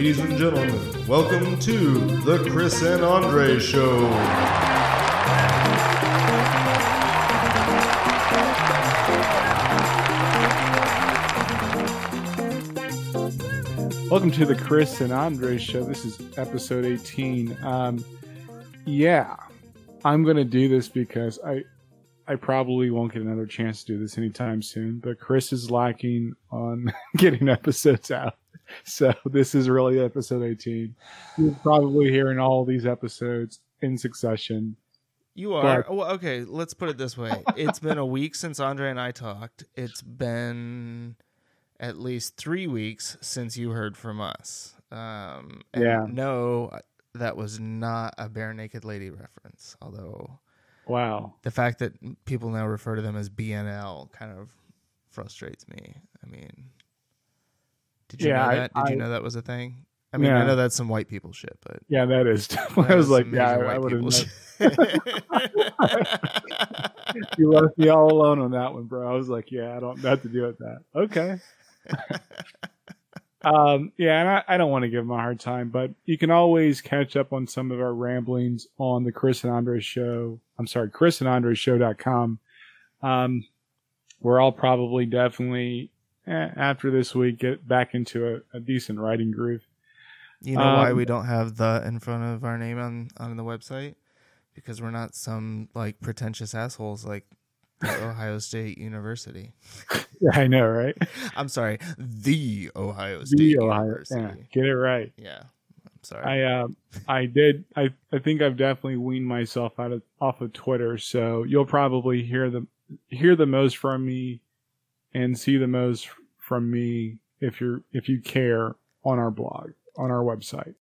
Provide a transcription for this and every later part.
Ladies and gentlemen, welcome to the Chris and Andre Show. Welcome to the Chris and Andre show. This is episode 18. Um, yeah, I'm going to do this because I I probably won't get another chance to do this anytime soon, but Chris is lacking on getting episodes out. So this is really episode 18. You're probably hearing all these episodes in succession. You are. Well, okay, let's put it this way. It's been a week since Andre and I talked. It's been at least three weeks since you heard from us. Um, and Yeah. No, that was not a bare naked lady reference. Although Wow. the fact that people now refer to them as BNL kind of frustrates me. I mean, did you Yeah, know I- that? Did you I- know that was a thing? I mean, I know that's some white people shit, but Yeah, that is. I was like, yeah, I, I would have. You left me all alone on that one, bro. I was like, yeah, I don't have to deal with that. Okay. um, yeah, and I, I don't want to give him a hard time, but you can always catch up on some of our ramblings on the Chris and Andre show. I'm sorry, Chris and Andre show.com. Um, where I'll probably definitely, eh, after this week, get back into a, a decent writing groove. You know why Um, we don't have the in front of our name on on the website? Because we're not some like pretentious assholes like Ohio State University. Yeah, I know, right? I'm sorry, the Ohio State The Ohio, University. yeah, get it right. Yeah, I'm sorry. I uh, I did. I I think I've definitely weaned myself out of off of Twitter, so you'll probably hear the hear the most from me and see the most from me if you're if you care on our blog on our website.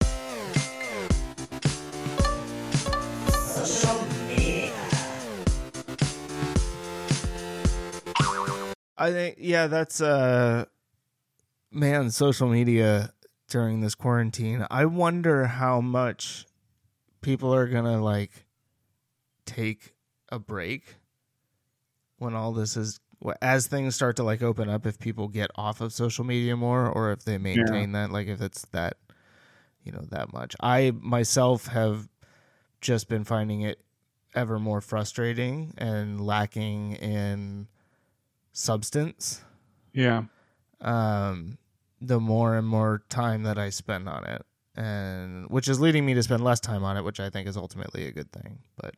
I think yeah, that's uh man, social media during this quarantine. I wonder how much people are going to like take a break when all this is as things start to like open up if people get off of social media more or if they maintain that like if it's that you know that much. I myself have just been finding it ever more frustrating and lacking in substance. Yeah, um the more and more time that I spend on it and which is leading me to spend less time on it which I think is ultimately a good thing but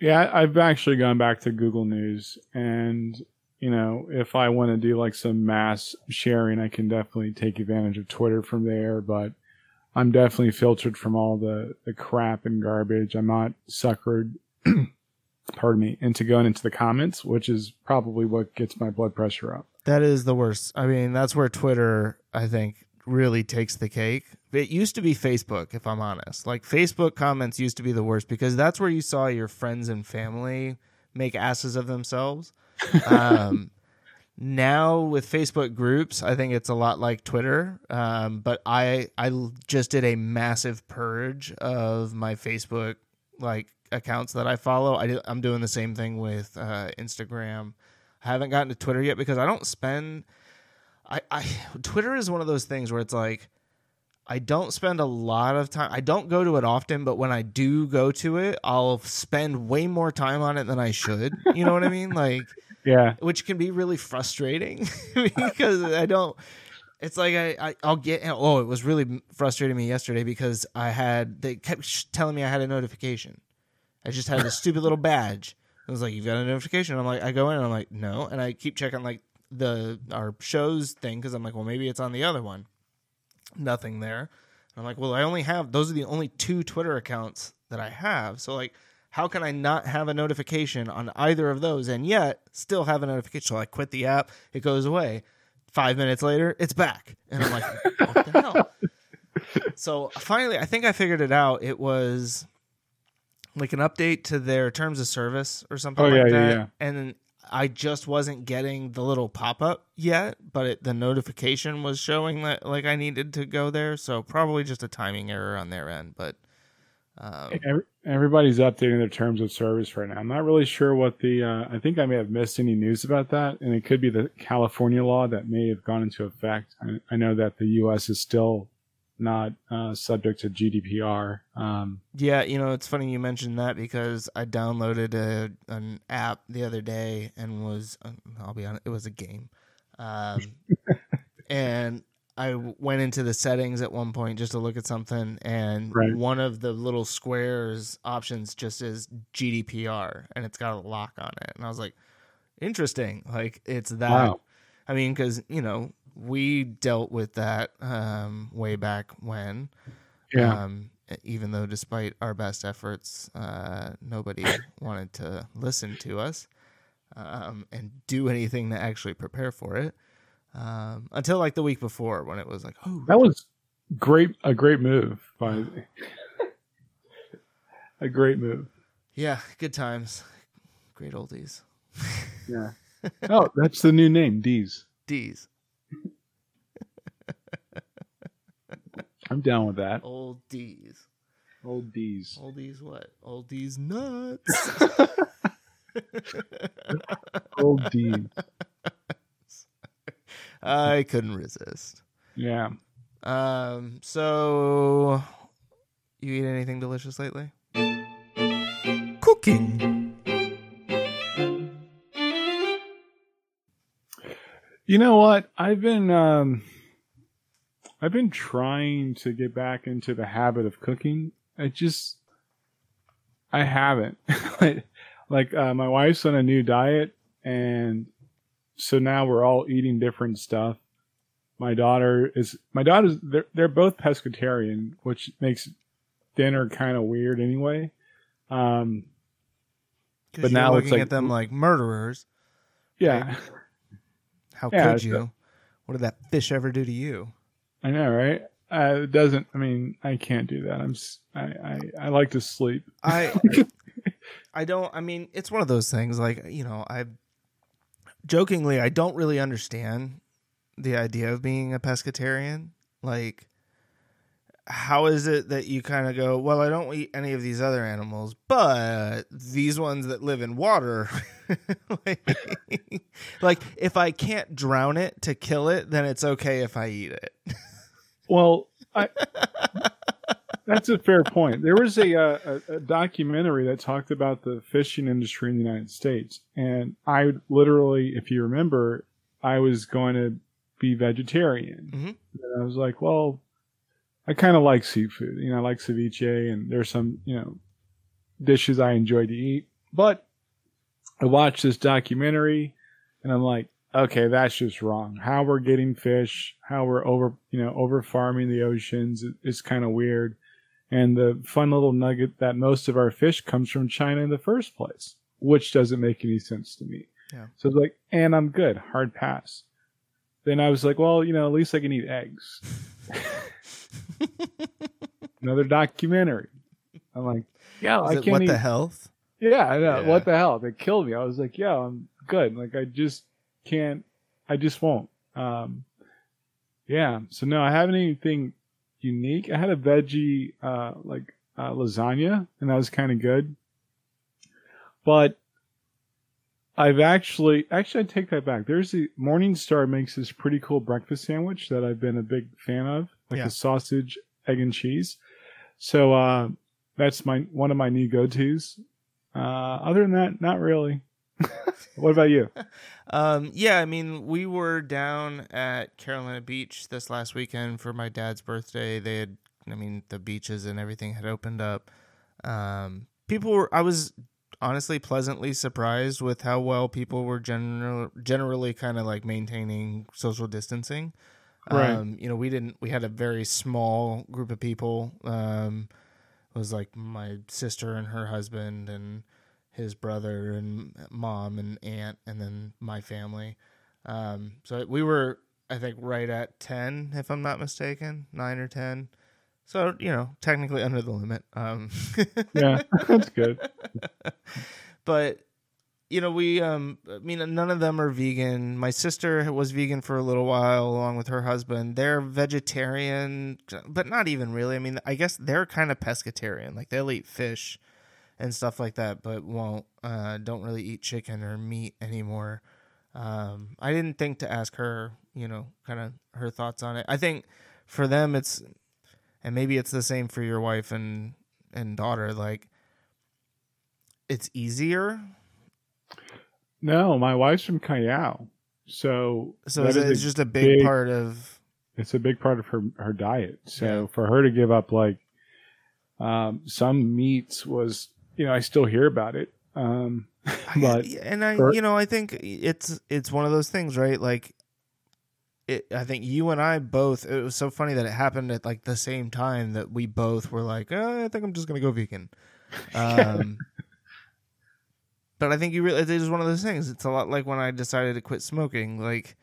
yeah. I've actually gone back to Google News, and you know, if I want to do like some mass sharing, I can definitely take advantage of Twitter from there. But I'm definitely filtered from all the the crap and garbage. I'm not suckered, pardon me, into going into the comments, which is probably what gets my blood pressure up. that is the worst I mean that's where Twitter I think really takes the cake it used to be Facebook if I'm honest like Facebook comments used to be the worst because that's where you saw your friends and family make asses of themselves um now with Facebook groups, I think it's a lot like Twitter. Um, but I just did a massive purge of my Facebook like accounts that I follow. I I'm doing the same thing with uh, Instagram. I haven't gotten to Twitter yet because I don't spend. I, I Twitter is one of those things where it's like I don't spend a lot of time. I don't go to it often, but when I do go to it, I'll spend way more time on it than I should. You know what I mean? Like Yeah, which can be really frustrating because I don't. It's like I, I I'll get oh it was really frustrating me yesterday because I had they kept sh- telling me I had a notification. I just had this stupid little badge. It was like you've got a notification. I'm like I go in and I'm like no, and I keep checking like the our shows thing because I'm like well maybe it's on the other one. Nothing there. I'm like well I only have those are the only two Twitter accounts that I have. So like how can I not have a notification on either of those and yet still have a notification? So I quit the app, it goes away. Five minutes later, it's back. And I'm like, what the hell? So finally, I think I figured it out. It was like an update to their terms of service or something Oh, like yeah, yeah, that. yeah. And then I just wasn't getting the little pop up yet, but it, the notification was showing that like I needed to go there. So probably just a timing error on their end. But um, Every, everybody's updating their terms of service right now. I'm not really sure what the. Uh, I think I may have missed any news about that, and it could be the California law that may have gone into effect. I, I know that the U.S. is still not uh, subject to GDPR. Um, Yeah, you know, it's funny you mentioned that because I downloaded a an app the other day and was uh, I'll be honest, it was a game. Um, and I went into the settings at one point just to look at something and Right. one of the little squares options just is GDPR and it's got a lock on it. And I was like, interesting. Like it's that Wow. I mean, because you know we dealt with that um, way back when. yeah, Um, even though, despite our best efforts, uh, nobody wanted to listen to us um, and do anything to actually prepare for it. Um, until like the week before, when it was like, oh, that was great. A great move by a great move. yeah, good times, great oldies, Yeah. oh, that's the new name, D's. D's, I'm down with that. old D's, Old D's. Old D's What? Old D's nuts. Old D's. I couldn't resist. Yeah. Um, so you eat anything delicious lately? Cooking. You know what? I've been um I've been trying to get back into the habit of cooking. I just I haven't. like uh, my wife's on a new diet and so now we're all eating different stuff. My daughter is my daughter's they're they're both pescatarian, which makes dinner kind of weird anyway. Um But now now it's looking like- at them like murderers. yeah. How Yeah, could you? What did that fish ever do to you? I know, right? Uh, it doesn't. I mean, I can't do that. I'm. I. I like to sleep. I I don't I mean it's one of those things like you know I jokingly I don't really understand the idea of being a pescatarian like how is it that you kind of go well I don't eat any of these other animals but these ones that live in water like, like if I can't drown it to kill it then it's okay if I eat it Well, I. that's a fair point. There was a, uh, a a documentary that talked about the fishing industry in the United States, and I literally, if you remember, I was going to be vegetarian. Mhm. And I was like, well, I kind of like seafood. You know, I like ceviche, and there's some, you know, dishes I enjoy to eat. But I watched this documentary, and I'm like, okay, that's just wrong. How we're getting fish, how we're over, you know, over farming the oceans is, is kind of weird. And the fun little nugget that most of our fish comes from China in the first place, which doesn't make any sense to me. Yeah. So it's like, and I'm good, hard pass. Then I was like, well, you know, at least I can eat eggs. Another documentary. I'm like, yeah, I can't what eat. the health Yeah, I know. Yeah. What the hell? They killed me. I was like, yeah, I'm good. Like I just can't. I just won't. Um, yeah. So no, I haven't anything unique. I had a veggie uh, like uh, lasagna, and that was kind of good. But I've actually, actually, I take that back. There's the Morningstar makes this pretty cool breakfast sandwich that I've been a big fan of, like Yeah. a sausage, egg, and cheese. So uh, that's my one of my new go tos. Uh, other than that, not really. what about you? Um, yeah, I mean, we were down at Carolina Beach this last weekend for my dad's birthday. They had, I mean, the beaches and everything had opened up. Um, people were, I was honestly pleasantly surprised with how well people were general, generally kind of like maintaining social distancing. Right. Um, you know, we didn't, we had a very small group of people. Um, it was like my sister and her husband and his brother and mom and aunt and then my family. Um, so we were, I think, right at 10, if I'm not mistaken, nine or 10. So, you know, technically under the limit. Um, Yeah, that's good. but you know we um i mean none of them are vegan my sister was vegan for a little while along with her husband they're vegetarian but not even really i mean i guess they're kind of pescatarian like they'll eat fish and stuff like that but won't uh don't really eat chicken or meat anymore um i didn't think to ask her you know kind of her thoughts on it i think for them it's and maybe it's the same for your wife and and daughter. Like, it's easier. No, my wife's from Callao, so So it's, just a big, big- part of it's a big part of her her diet. So Yeah. for her to give up like um, some meats was, you know, I still hear about it. Um, but I- and I, for- you know, I think it's it's one of those things, right? Like, it. I think you and I both. It was so funny that it happened at like the same time that we both were like, oh, I think I'm just gonna go vegan. Um, but I think you really it is one of those things. It's a lot like when I decided to quit smoking. Like,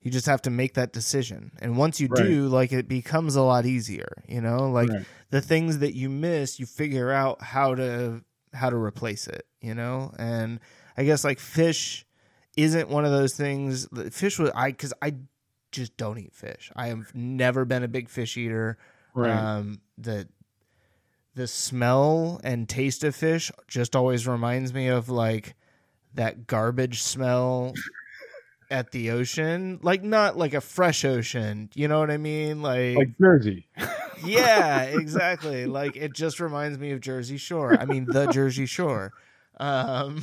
you just have to make that decision, and once you Right. do, like, it becomes a lot easier. You know, like Right. the things that you miss, you figure out how to how to replace it, you know? And I guess like fish isn't one of those things fish was I cuz I just don't eat fish. I have never been a big fish eater. right, Um the the smell and taste of fish just always reminds me of like that garbage smell at the ocean. Like not like a fresh ocean, you know what I mean? like Jersey. yeah, exactly. Like it just reminds me of Jersey Shore. I mean, the Jersey Shore. Um,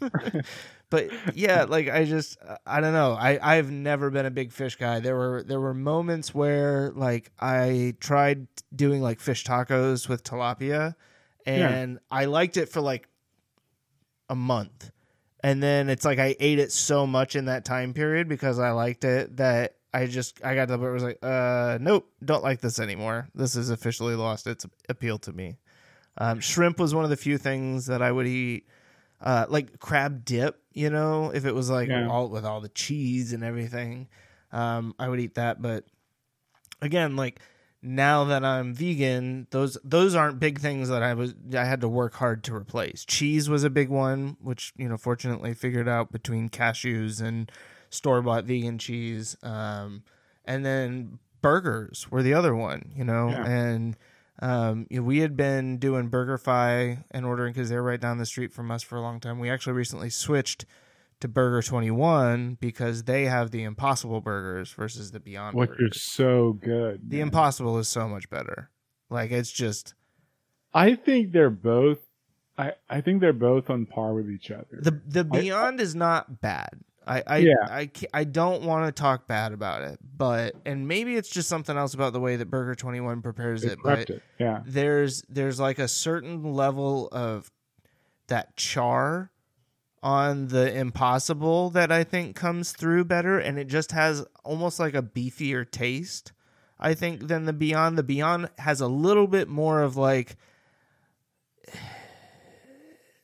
but yeah, like I just I don't know. I I've never been a big fish guy. There were there were moments where like I tried doing like fish tacos with tilapia, and I liked it for like a month. And then it's like I ate it so much in that time period because I liked it that I just I got to the point where I was like, uh, nope, don't like this anymore. This has officially lost its appeal to me. Um, shrimp was one of the few things that I would eat, uh, like crab dip. You know, if it was like Yeah. all with all the cheese and everything, um, I would eat that. But again, like now that I'm vegan, those those aren't big things that I was I had to work hard to replace. Cheese was a big one, which you know fortunately figured out between cashews and store bought vegan cheese. Um, and then burgers were the other one, you know, Yeah. and um, you know, we had been doing BurgerFi and ordering because they're right down the street from us for a long time. We actually recently switched to Burger Twenty One because they have the Impossible burgers versus the Beyond Which burgers. is so good. The man. Impossible is so much better. Like it's just I think they're both. I I think they're both on par with each other. the the Beyond is not bad. I I Yeah. I, I don't want to talk bad about it, but and maybe it's just something else about the way that Burger Twenty One prepares They it. But it. Yeah. there's there's like a certain level of that char on the impossible that I think comes through better and it just has almost like a beefier taste I think than the beyond the beyond has a little bit more of like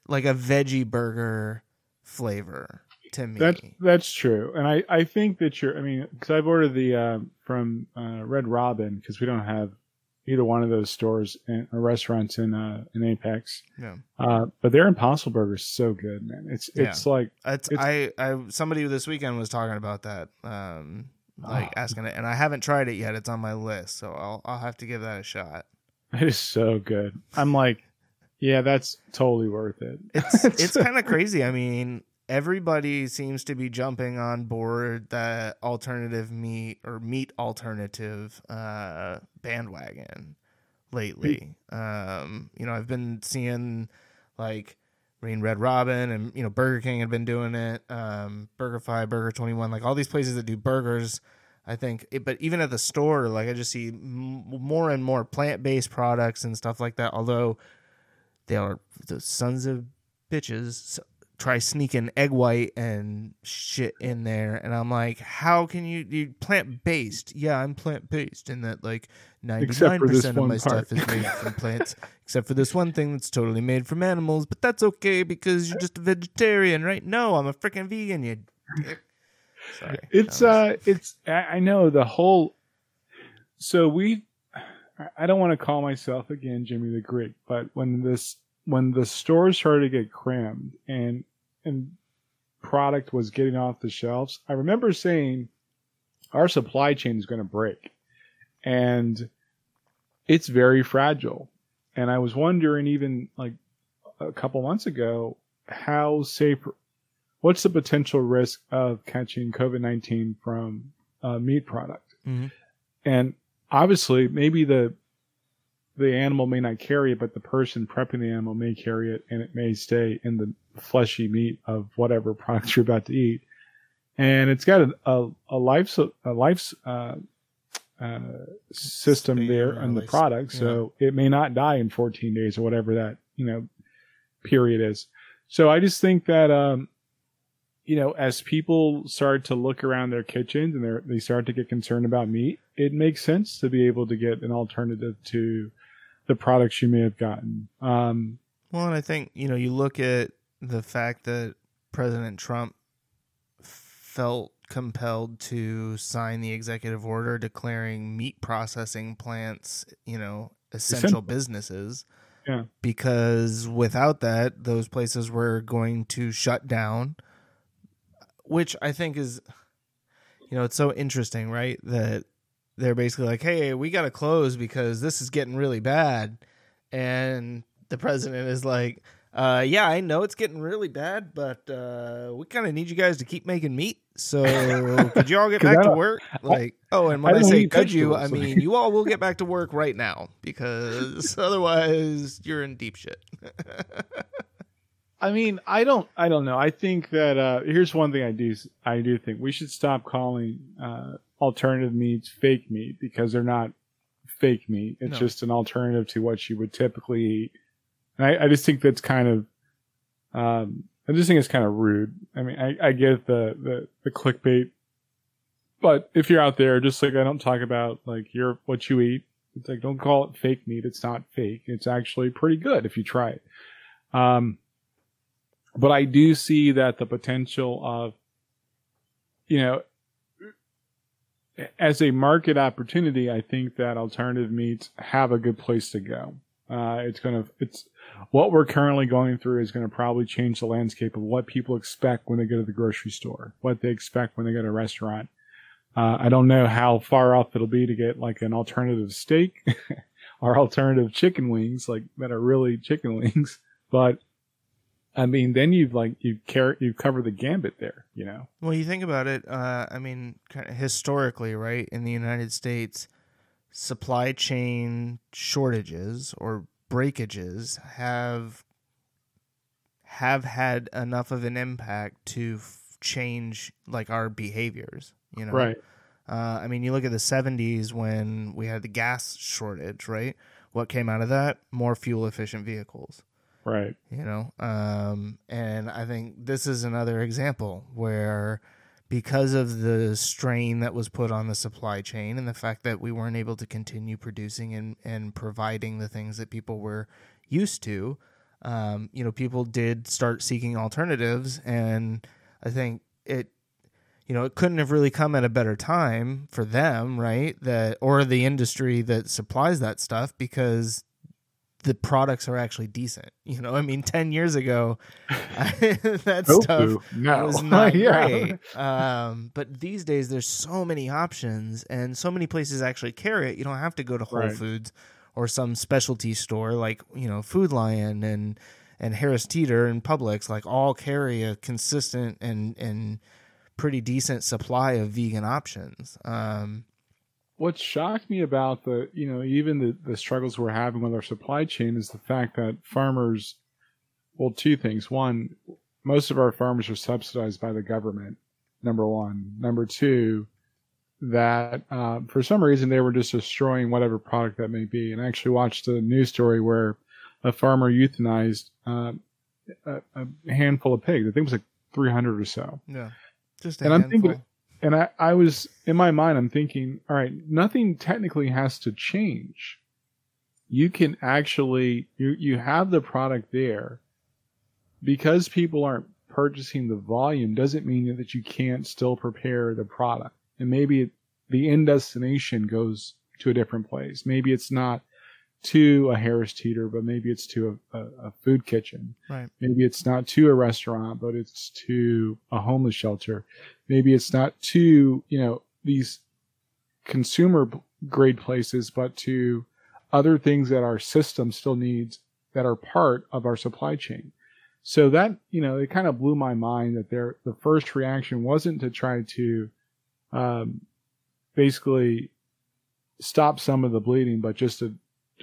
like a veggie burger flavor to me That's that's true, and I I think that you're. I mean, because I've ordered the uh, from uh, Red Robin because we don't have either one of those stores in, or restaurants in uh, in Apex. yeah Uh, but their Impossible Burger is so good, man. It's it's like It's, It's- I, I somebody this weekend was talking about that, um, like Oh. asking it, and I haven't tried it yet. It's on my list, so I'll I'll have to give that a shot. it is so good. I'm like, yeah, that's totally worth it. It's it's kind of crazy. I mean, everybody seems to be jumping on board that alternative meat or meat alternative uh, bandwagon lately. Um, you know, I've been seeing like Green Red Robin and you know Burger King had been doing it. Um, BurgerFi, Burger Twenty One, like all these places that do burgers. I think, it, but even at the store, like I just see m- more and more plant based products and stuff like that. Although they are the sons of bitches try sneaking egg white and shit in there and i'm like how can you you plant based? Yeah i'm plant based and that like Except for this 99% of my stuff is made from plants except for this one thing that's totally made from animals but that's okay because you're just a vegetarian right? No i'm a freaking vegan you sorry. It's was- uh, it's I know the whole. So we, I- I don't want to call myself again Jimmy the Greek, but when this when the stores started to get crammed and and product was getting off the shelves, I remember saying our supply chain is going to break, and it's very fragile. And I was wondering, even like a couple months ago, how safe what's the potential risk of catching COVID 19 from a meat product? Mhm. And obviously, maybe the the animal may not carry it, but the person prepping the animal may carry it, and it may stay in the fleshy meat of whatever product you're about to eat. And it's got a a, a life a life uh, uh, system Span there in the life- product, so it may not die in 14 days or whatever that you know period is. So I just think that um, you know, as people start to look around their kitchens and they start to get concerned about meat, it makes sense to be able to get an alternative to the products you may have gotten. Um, Well, and I think you know you look at the fact that President Trump felt compelled to sign the executive order declaring meat processing plants, you know, essential Essential. businesses. Yeah. Because without that, those places were going to shut down, which I think is, you know, it's so interesting, right? That they're basically like, hey, we got to close because this is getting really bad. And the president is like, uh, yeah, I know it's getting really bad, but uh, we kind of need you guys to keep making meat. So could you all get back to work? Like, oh, and when I I, say could you, I mean you all will get back to work right now because otherwise you're in deep shit. I mean, I don't, I don't know. I think that uh, here's one thing I do, I do think we should stop calling uh, alternative meats fake meat because they're not fake meat. It's No. just an alternative to what you would typically eat. And I, I just think that's kind of, um, I just think it's kind of rude. I mean, I, I get the, the, the clickbait, but if you're out there, just like I don't talk about like your what you eat, it's like don't call it fake meat. It's not fake. It's actually pretty good if you try it. Um, but I do see that the potential of, you know, as a market opportunity, I think that alternative meats have a good place to go. Uh, it's gonna, it's what we're currently going through is going to probably change the landscape of what people expect when they go to the grocery store, what they expect when they go to a restaurant. Uh, I don't know how far off it'll be to get like an alternative steak or alternative chicken wings, like that are really chicken wings, but I mean, then you've like you care you cover the gambit there, you know. Well, you think about it. Uh, I mean, kind of historically, right in the United States, supply chain shortages or breakages have have had enough of an impact to f- change like our behaviors. You know, Right. Uh, I mean, you look at the '70s when we had the gas shortage, right? What came out of that? More fuel efficient vehicles Right. you know um and i think this is another example where because of the strain that was put on the supply chain and the fact that we weren't able to continue producing and and providing the things that people were used to um you know people did start seeking alternatives and i think it you know it couldn't have really come at a better time for them right that or the industry that supplies that stuff because the products are actually decent. You know, I mean, ten years ago, that stuff No. was not Yeah. great. Um, but these days, there's so many options, and so many places actually carry it. You don't have to go to Whole Right. Foods or some specialty store like you know Food Lion and and Harris Teeter and Publix. Like all carry a consistent and and pretty decent supply of vegan options. Um, What shocked me about the, you know, even the, the struggles we're having with our supply chain is the fact that farmers, well, two things. One, most of our farmers are subsidized by the government, number one. Number two, that uh, for some reason they were just destroying whatever product that may be. And I actually watched a news story where a farmer euthanized uh, a, a handful of pigs. I think it was like 300 or so. yeah, just a And I'm thinking- and I, I was in my mind i'm thinking all right nothing technically has to change. You can actually you you have the product there. Because people aren't purchasing the volume doesn't mean that you can't still prepare the product. And maybe the end destination goes to a different place. Maybe it's not to a harris teeter but maybe it's to a, a, a food kitchen right. Maybe it's not to a restaurant, but it's to a homeless shelter. Maybe it's not to, you know, these consumer grade places, but to other things that our system still needs that are part of our supply chain. So that, you know, it kind of blew my mind that their, the first reaction wasn't to try to, um, basically stop some of the bleeding, but just to,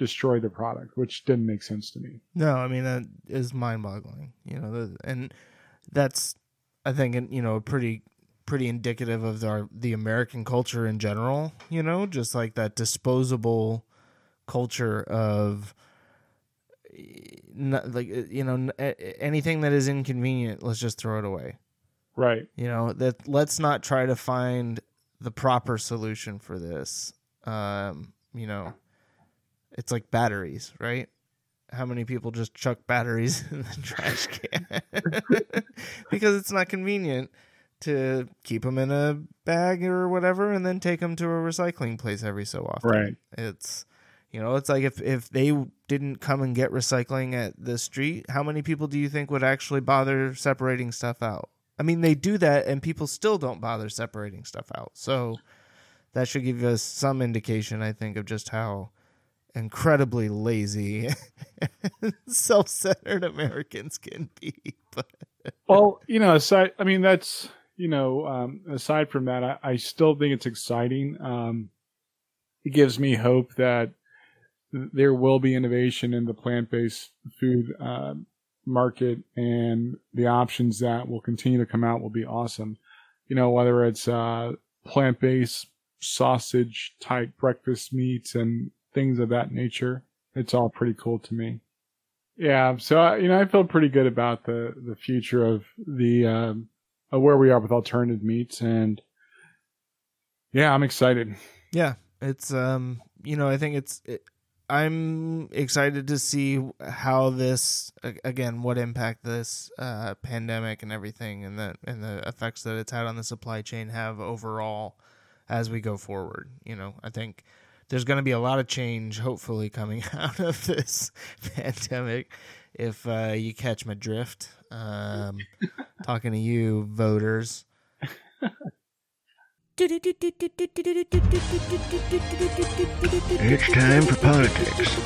destroy the product, which didn't make sense to me. No, I mean that is mind-boggling. You know, the- and that's I think you know pretty pretty indicative of our the American culture in general. You know, just like that disposable culture of not, like uh, you know anything that is inconvenient, let's just throw it away. Right. You know that let's not try to find the proper solution for this. Um, you know, it's like batteries, right? How many people just chuck batteries in the trash can because it's not convenient to keep them in a bag or whatever, and then take them to a recycling place every so often. Right. It's you know, it's like if if they didn't come and get recycling at the street, how many people do you think would actually bother separating stuff out? I mean, they do that, and people still don't bother separating stuff out. So that should give us some indication, I think, of just how incredibly lazy, self-centered Americans can be. But Well, you know, aside, I mean, that's, you know, um, aside from that, I, I still think it's exciting. Um, it gives me hope that there will be innovation in the plant based food uh, market and the options that will continue to come out will be awesome. You know, whether it's uh, plant based sausage type breakfast meats and things of that nature, it's all pretty cool to me. Yeah, so I- you know, I feel pretty good about the the future of the um, of where we are with alternative meats, and yeah, I'm excited. Yeah, it's um, you know, I think it's. It, I'm excited to see how this again, what impact this uh, pandemic and everything, and the and the effects that it's had on the supply chain have overall as we go forward. You know, I think there's going to be a lot of change, hopefully, coming out of this pandemic. If uh, you catch my drift, um, talking to you voters. It's time for politics.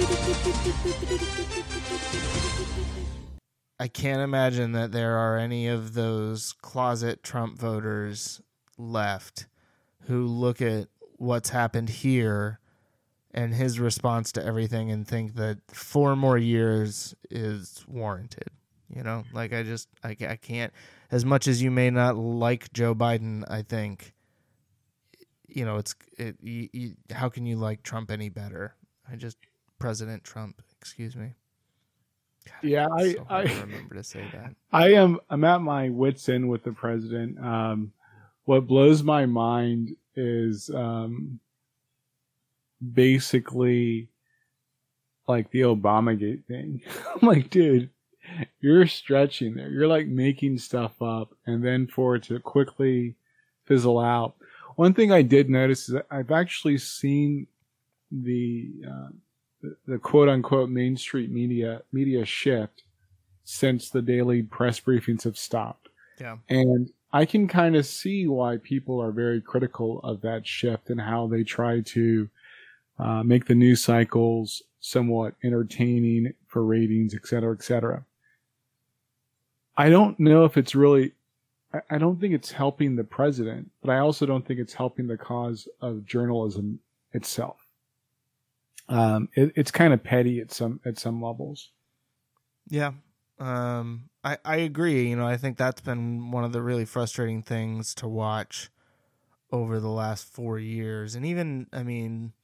I can't imagine that there are any of those closet Trump voters left who look at what's happened here and his response to everything and think that four more years is warranted. You know, like I just I, I can't. As much as you may not like Joe Biden, I think you know it's it. You, you, how can you like Trump any better? I just President Trump. Excuse me. Yeah, I So I, remember to say that. I am I'm at my wits end with the president. Um, what blows my mind is um, basically like the Obamagate thing. I'm like, dude, you're stretching there. You're like making stuff up, and then for it to quickly fizzle out. One thing I did notice is that I've actually seen the uh, the, the quote unquote mainstream media media shift since the daily press briefings have stopped. Yeah. And I can kind of see why people are very critical of that shift and how they try to uh, make the news cycles somewhat entertaining for ratings, et cetera, et cetera. I don't know if it's really, I- don't think it's helping the president, but I also don't think it's helping the cause of journalism itself. Um, it, it's kind of petty at some at some levels. Yeah. Um I I agree, you know, I think that's been one of the really frustrating things to watch over the last 4 years and even I mean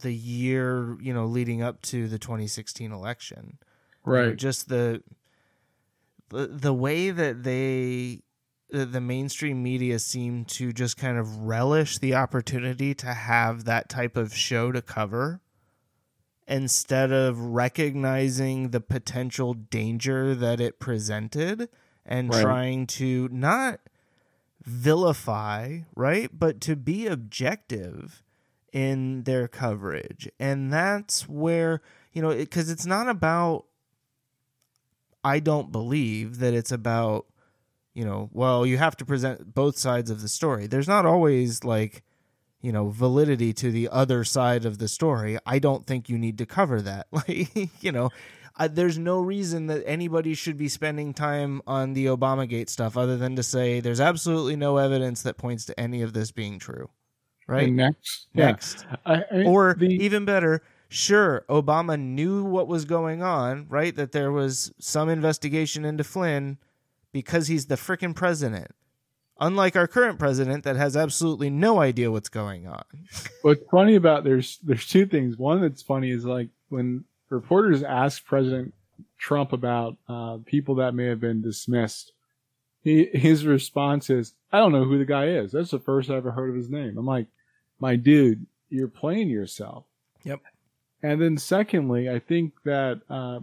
the year, you know, leading up to the 2016 election. You know, just the the the way that they the, the mainstream media seemed to just kind of relish the opportunity to have that type of show to cover instead of recognizing the potential danger that it presented and Right. trying to not vilify, right? But to be objective in their coverage. And that's where, you know, because it's not about, I don't believe that it's about, you know, well, you have to present both sides of the story. There's not always like, you know, validity to the other side of the story. I don't think you need to cover that. Like, you know, I, there's no reason that anybody should be spending time on the Obamagate stuff other than to say there's absolutely no evidence that points to any of this being true. Right? And next, yeah. Next. I, I, Or the, even better, sure, Obama knew what was going on, right? That there was some investigation into Flynn because he's the frickin' president. Unlike our current president that has absolutely no idea what's going on. What's funny about there's there's two things. One that's funny is like when reporters ask President Trump about uh, people that may have been dismissed, he, his response is, "I don't know who the guy is. That's the first I ever heard of his name." I'm like, "My dude, you're playing yourself." Yep. And then secondly, I think that uh,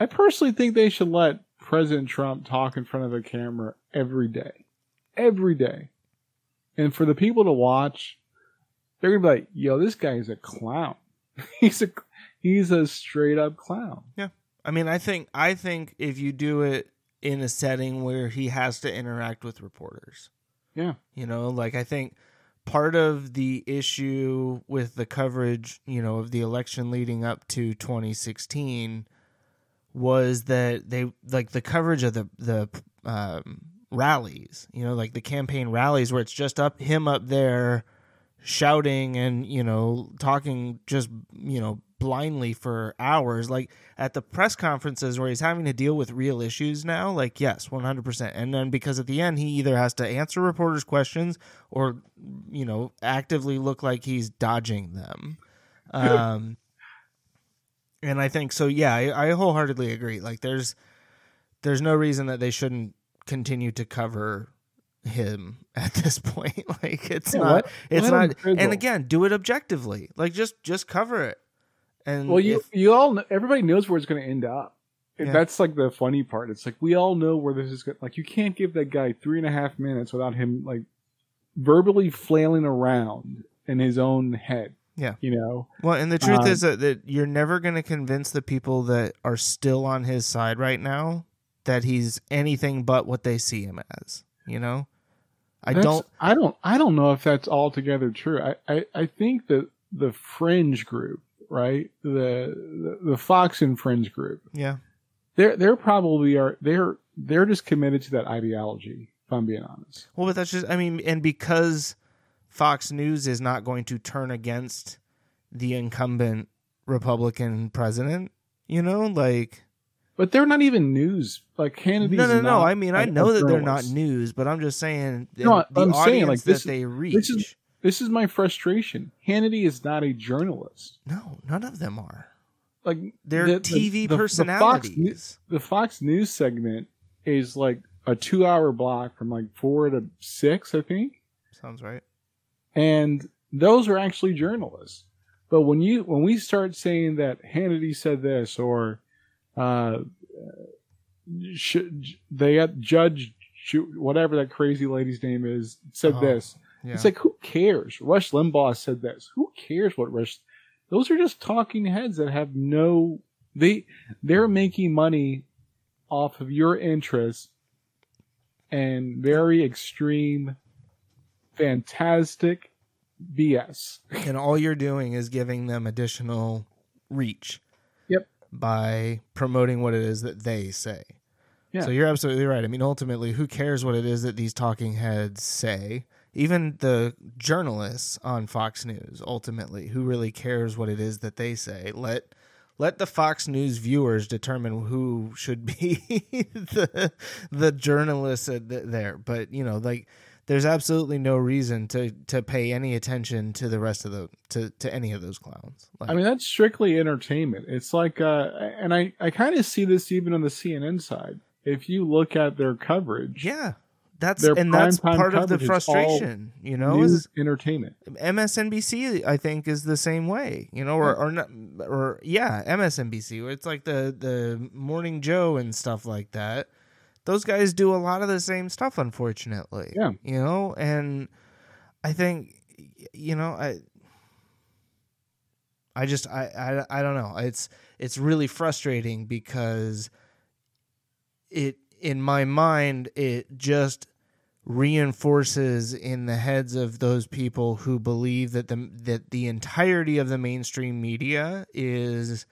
I personally think they should let President Trump talk in front of a camera every day, every day, and for the people to watch, they're gonna be like, "Yo, this guy is a clown. he's a he's a straight up clown." Yeah. I mean, I think I think if you do it in a setting where he has to interact with reporters, Yeah. you know, like I think part of the issue with the coverage, you know, of the election leading up to 2016 was that they like the coverage of the the um, rallies, you know, like the campaign rallies where it's just up him up there shouting and you know talking just you know blindly for hours. Like at the press conferences where he's having to deal with real issues now like yes 100% and then because at the end he either has to answer reporters questions or you know actively look like he's dodging them. Um and i think so yeah I, I wholeheartedly agree. Like there's there's no reason that they shouldn't continue to cover him at this point. Like it's Yeah, not let- it's him not and again do it objectively. Like just just cover it and Well, you if- you all everybody knows where it's going to end up. Yeah. That's like the funny part. It's like we all know where this is going. Like you can't give that guy three and a half minutes without him like verbally flailing around in his own head. Yeah. you know. Well, and the truth Um, is that, that you're never going to convince the people that are still on his side right now that he's anything but what they see him as. You know, I don't. I don't. I don't know if that's altogether true. I. I, I think that the fringe group, right? The, the the Fox and fringe group. Yeah, They're they're probably are they're they're just committed to that ideology. If I'm being honest. well, but that's just. I mean, and because Fox News is not going to turn against the incumbent Republican president, you know, like But they're not even news. Like Hannity's no, no, no. I mean, I know that they're not news, but I'm just saying No, the I'm saying, audience like, this that they reach. this is- This is my frustration. Hannity is not a journalist. no, none of them are. Like They're the- TV the- the Fox personalities. The Fox News segment is like a two-hour block from like four to six, I think. Sounds right. and those are actually journalists. But when you when we start saying that Hannity said this or uh, should they got Judge Ju- whatever that crazy lady's name is said Oh, this, Yeah. it's like who cares? Rush Limbaugh said this. Who cares what Rush? Those are just talking heads that have no they they're making money off of your interests and very extreme, fantastic BS. and all you're doing is giving them additional reach. Yep. By promoting what it is that they say. Yeah. So you're absolutely right. I mean, ultimately, who cares what it is that these talking heads say? Even the journalists on Fox News, ultimately, who really cares what it is that they say? Let let the Fox News viewers determine who should be the the journalists there. But you know, like there's absolutely no reason to to pay any attention to the rest of the to to any of those clowns. Like, I mean, that's strictly entertainment. It's like, uh, and I, I kind of see this even on the CNN side. If you look at their coverage, yeah, that's Their and that's part of the coverage is all frustration. You know, news is entertainment. MSNBC I think is the same way, you know, or or not, or yeah, MSNBC. Where it's like the the Morning Joe and stuff like that. Those guys do a lot of the same stuff, unfortunately. Yeah. you know, and I think you know I. I just I, I I don't know. It's it's really frustrating because it in my mind it just reinforces in the heads of those people who believe that the that the entirety of the mainstream media is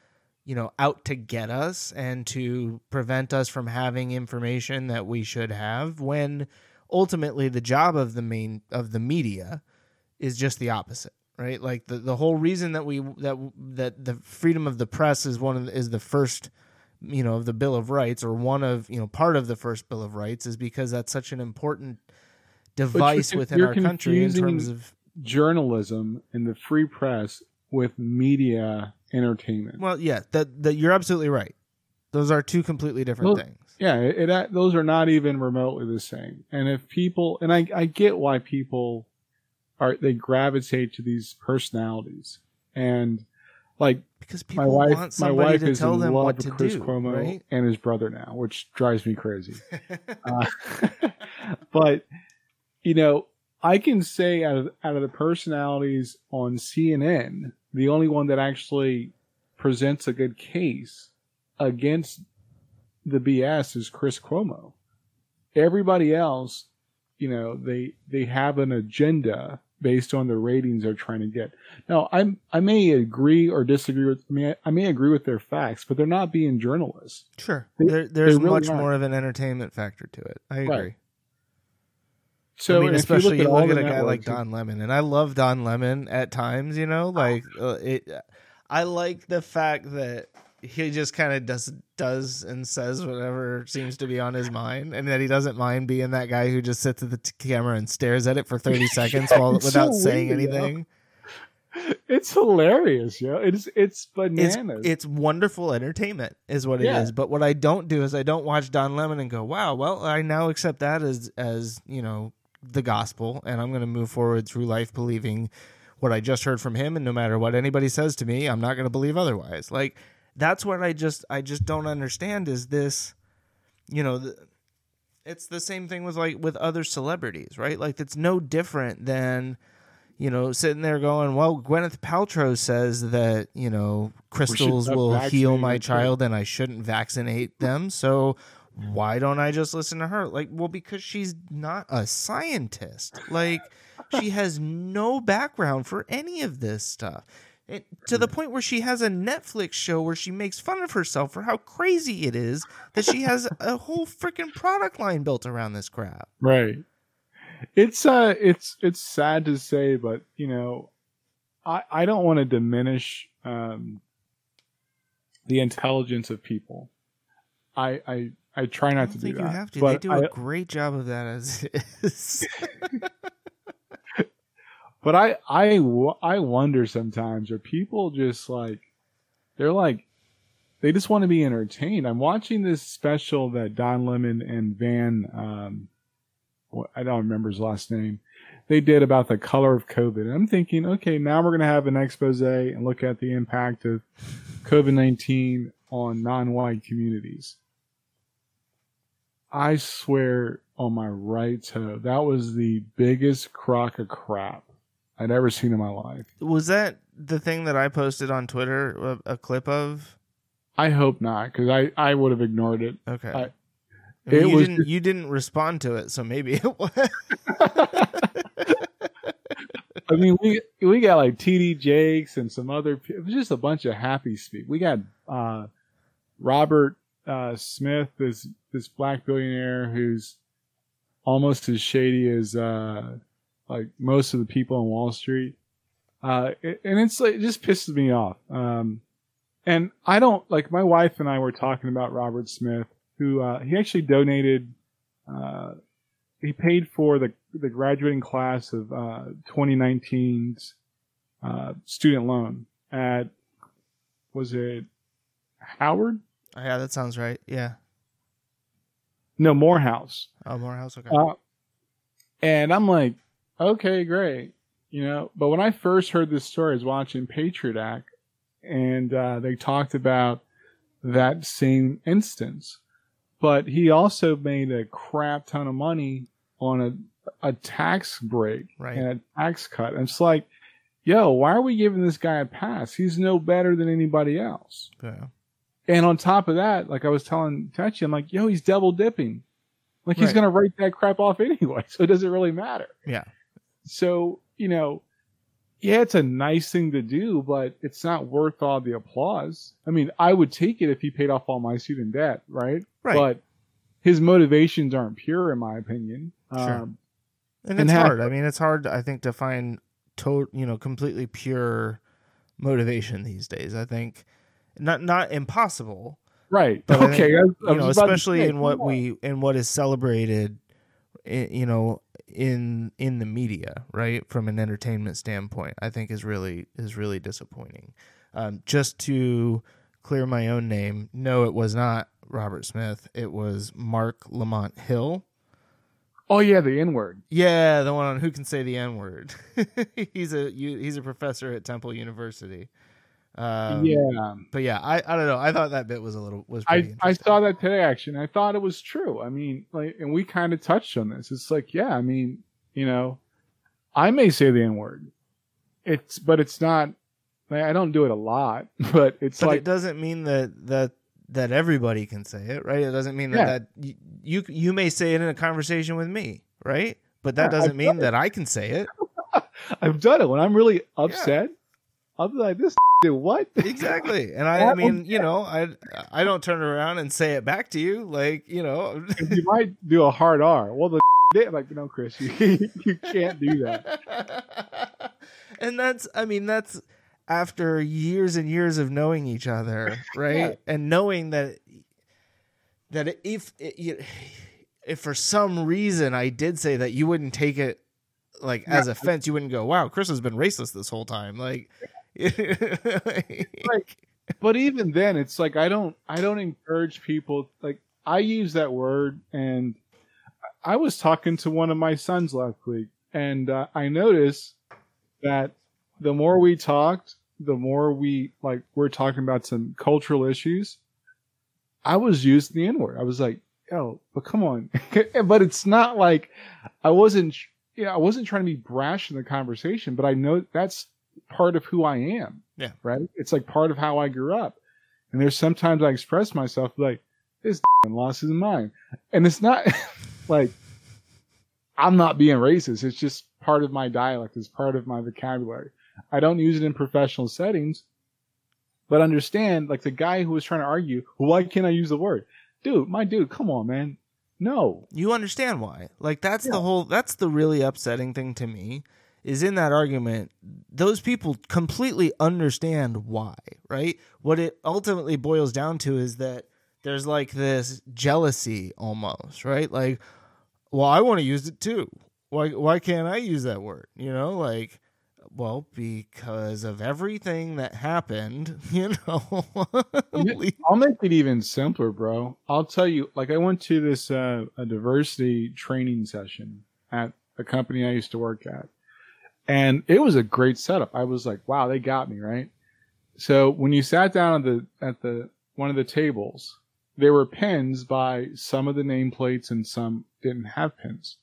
you know out to get us and to prevent us from having information that we should have when ultimately the job of the main of the media is just the opposite right? Like the, the whole reason that we that that the freedom of the press is one of the, is the first you know of the Bill of Rights or one of you know part of the first Bill of Rights is because that's such an important device you're- within you're our country in terms of Journalism and the free press with media entertainment. well yeah that that you're absolutely right. Those are two completely different things. Yeah, it, it those are not even remotely the same. And if people, and I, I get why people are they gravitate to these personalities, and like Because my wife, want my wife to is tell in them love what with to Chris do, Cuomo right? and his brother now, which drives me crazy. uh, but you know, I can say out of out of the personalities on CNN, the only one that actually presents a good case against the BS is Chris Cuomo. Everybody else, you know, they they have an agenda based on the ratings they're trying to get. Now, I'm I may agree or disagree with I mean I may agree with their facts, but they're not being journalists. Sure, They- there, there's really much are. more of an entertainment factor to it. I agree. Right. So I mean, and if especially you look, at a guy like Don Lemon, and I love Don Lemon at times. You know, like uh, it. I like the fact that he just kind of does does and says whatever seems to be on his mind, and that he doesn't mind being that guy who just sits at the t- camera and stares at it for thirty seconds while without so saying weird, yo. anything. It's hilarious, yo. It's it's It's bananas. it's wonderful entertainment, is what it is. Yeah. But what I don't do is I don't watch Don Lemon and go, "Wow, well, I now accept that as as you know the gospel, and I'm going to move forward through life believing what I just heard from him, and no matter what anybody says to me, I'm not going to believe otherwise." Like that's what I just I just don't understand is this, you know. The, it's the same thing with like with other celebrities, right? Like it's no different than you know, sitting there going, well, Gwyneth Paltrow says that, you know, crystals will heal my child and I shouldn't vaccinate them. So why don't I just listen to her? Like, well, because she's not a scientist. Like, she has no background for any of this stuff. It, to the point where she has a Netflix show where she makes fun of herself for how crazy it is that she has a whole freaking product line built around this crap. Right. It's uh it's it's sad to say, but you know, I I don't want to diminish um the intelligence of people. I I I try I not don't to do that. you have to. But they do I, a great job of that as is. but I I I wonder sometimes are people just like they're like they just want to be entertained. I'm watching this special that Don Lemon and Van um I don't remember his last name. They did about the color of COVID. And I'm thinking, okay, now we're going to have an expose and look at the impact of COVID-19 on non-white communities. I swear on my right toe, that was the biggest crock of crap I'd ever seen in my life. Was that the thing that I posted on Twitter? A, a clip of? I hope not, because I, I would have ignored it. Okay. I- I mean, it you was didn't. You didn't respond to it, so maybe it was. I mean, we we got like TD Jakes and some other. It was just a bunch of happy speak. We got uh, Robert uh, Smith, this this black billionaire who's almost as shady as uh, like most of the people on Wall Street. Uh, and it's like it just pisses me off. Um, and I don't like my wife and I were talking about Robert Smith, who uh, he actually donated. Uh, he paid for the the graduating class of uh, 2019's uh, student loan at was it Howard? yeah, that sounds right. Yeah. No, Morehouse. Oh, Morehouse. Okay. Uh, and I'm like, okay, great, you know. But when I first heard this story, I was watching Patriot Act, and uh, they talked about that same instance. But he also made a crap ton of money on a a tax break Right. and a tax cut. And it's like, yo, why are we giving this guy a pass? He's no better than anybody else. yeah. And on top of that, like I was telling Tachi, I'm like, yo, he's double dipping. Like he's gonna write that crap off anyway, so it doesn't really matter. Yeah. So, you know, yeah, it's a nice thing to do, but it's not worth all the applause. I mean, I would take it if he paid off all my student debt, right? Right. But his motivations aren't pure, in my opinion. Sure. Um, and and it's hard. I mean, it's hard. I think to find to you know completely pure motivation these days. I think not not impossible, Right. But okay. think, I I you know, was about to especially say, in what we in what is celebrated, you know, in in the media, right? From an entertainment standpoint, I think is really is really disappointing. Um, just to clear my own name, no, it was not Robert Smith. It was Marc Lamont Hill. Oh yeah, the N word. Yeah, the one on who can say the N word. he's a you, he's a professor at Temple University. Um, yeah. but yeah, I, I don't know. I thought that bit was a little was pretty I, I saw that today actually. And I thought it was true. I mean, like, and we kind of touched on this. It's like, yeah, I mean, you know, I may say the N word. It's, but it's not. Like, I don't do it a lot, but it's but like it doesn't mean that that that everybody can say it, right? It doesn't mean that, Yeah. that you you may say it in a conversation with me, right? But that Yeah, doesn't I've mean done it. that I can say it. I've done it when I'm really upset. I'll be like, this did what? Exactly. And I, I mean, you know, I I don't turn around and say it back to you like, you know, you might do a hard R. Well, the did like, no, Chris, you, you can't do that. and that's I mean that's after years and years of knowing each other, right? Yeah. And knowing that that if if for some reason I did say that you wouldn't take it like as offense, you wouldn't go, "Wow, Chris has been racist this whole time." Like But even then, it's like I don't, I don't encourage people. Like I use that word, and I was talking to one of my sons last week, and uh, I noticed that the more we talked, the more we like we're talking about some cultural issues. I was using the N word. I was like, "Yo, but come on!" but it's not like I wasn't. You know, I wasn't trying to be brash in the conversation, but I know that's part of who I am. Yeah. Right. It's like part of how I grew up. And there's sometimes I express myself like this lost his mind, and it's not like I'm not being racist. It's just part of my dialect. It's part of my vocabulary. I don't use it in professional settings, but understand like the guy who was trying to argue, why can't I use the word? Dude, my dude, come on, man. No. you understand why. Like that's the whole that's the really upsetting thing to me is in that argument those people completely understand why, right? What it ultimately boils down to is that there's like this jealousy almost, right? Like well, I want to use it too. Why why can't I use that word? You know, like well, because of everything that happened, you know. I'll make it even simpler, bro. I'll tell you, like I went to this uh, a diversity training session at a company I used to work at. And it was a great setup. I was like, wow, they got me, right? So when you sat down at the at the one of the tables, there were pins by some of the nameplates and some didn't have pins.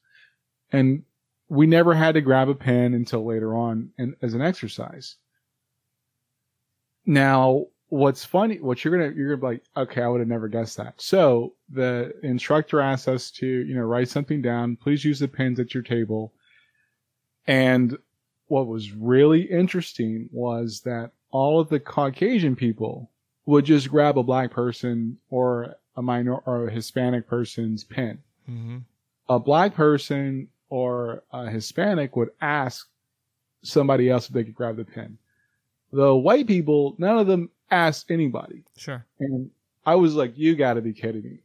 And we never had to grab a pen until later on and as an exercise. Now, what's funny, what you're gonna you're gonna be like, okay, I would have never guessed that. So the instructor asked us to, you know, write something down. Please use the pens at your table. And what was really interesting was that all of the Caucasian people would just grab a black person or a minor or a Hispanic person's pen. hmm A black person or a Hispanic would ask somebody else if they could grab the pen. The white people, none of them asked anybody. Sure. And I was like, you gotta be kidding me.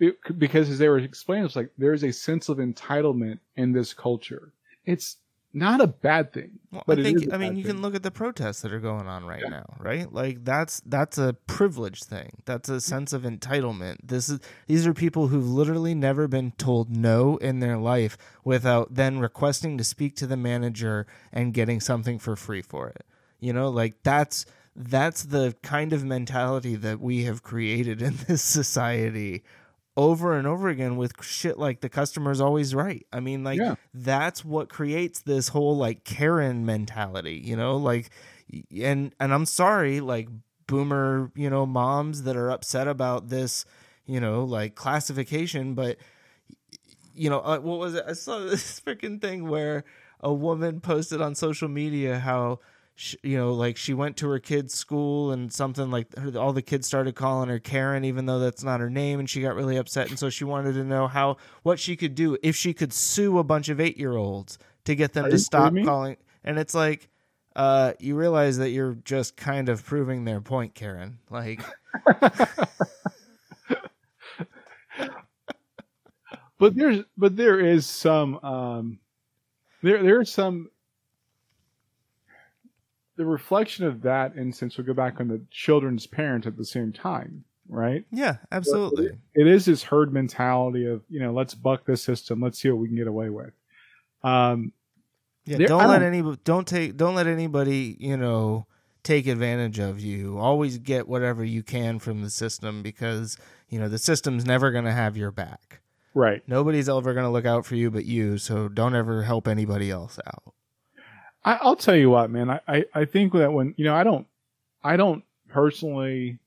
It- because as they were explaining, it's like, there's a sense of entitlement in this culture. It's not a bad thing. Well, But I think I mean you thing. can look at the protests that are going on right Yeah. now, right? Like that's that's a privilege thing. That's a sense of entitlement. This is these are people who've literally never been told no in their life without then requesting to speak to the manager and getting something for free for it. You know, like that's that's the kind of mentality that we have created in this society over and over again with shit like the customer's always right. I mean, like Yeah. that's what creates this whole like Karen mentality, you know, like and and I'm sorry, like boomer, you know, moms that are upset about this, you know, like classification, but you know, uh, what was it? I saw this freaking thing where a woman posted on social media how sh you know, like she went to her kid's school and something like her, all the kids started calling her Karen, even though that's not her name, and she got really upset, and so she wanted to know how what she could do if she could sue a bunch of eight year olds to get them Are to stop calling. and it's like uh, you realize that you're just kind of proving their point, Karen. Like, but there's but there is some um there there is some the reflection of that instance will go back on the children's parent at the same time right yeah, absolutely. it is this herd mentality of you know let's buck the system let's see what we can get away with um Yeah, There- don't let any don't take don't let anybody you know take advantage of you. Always get whatever you can from the system because you know the system's never going to have your back. right Nobody's ever going to look out for you but you. So don't ever help anybody else out. I, I'll tell you what, man. I, I, I think that when you know, I don't, I don't personally,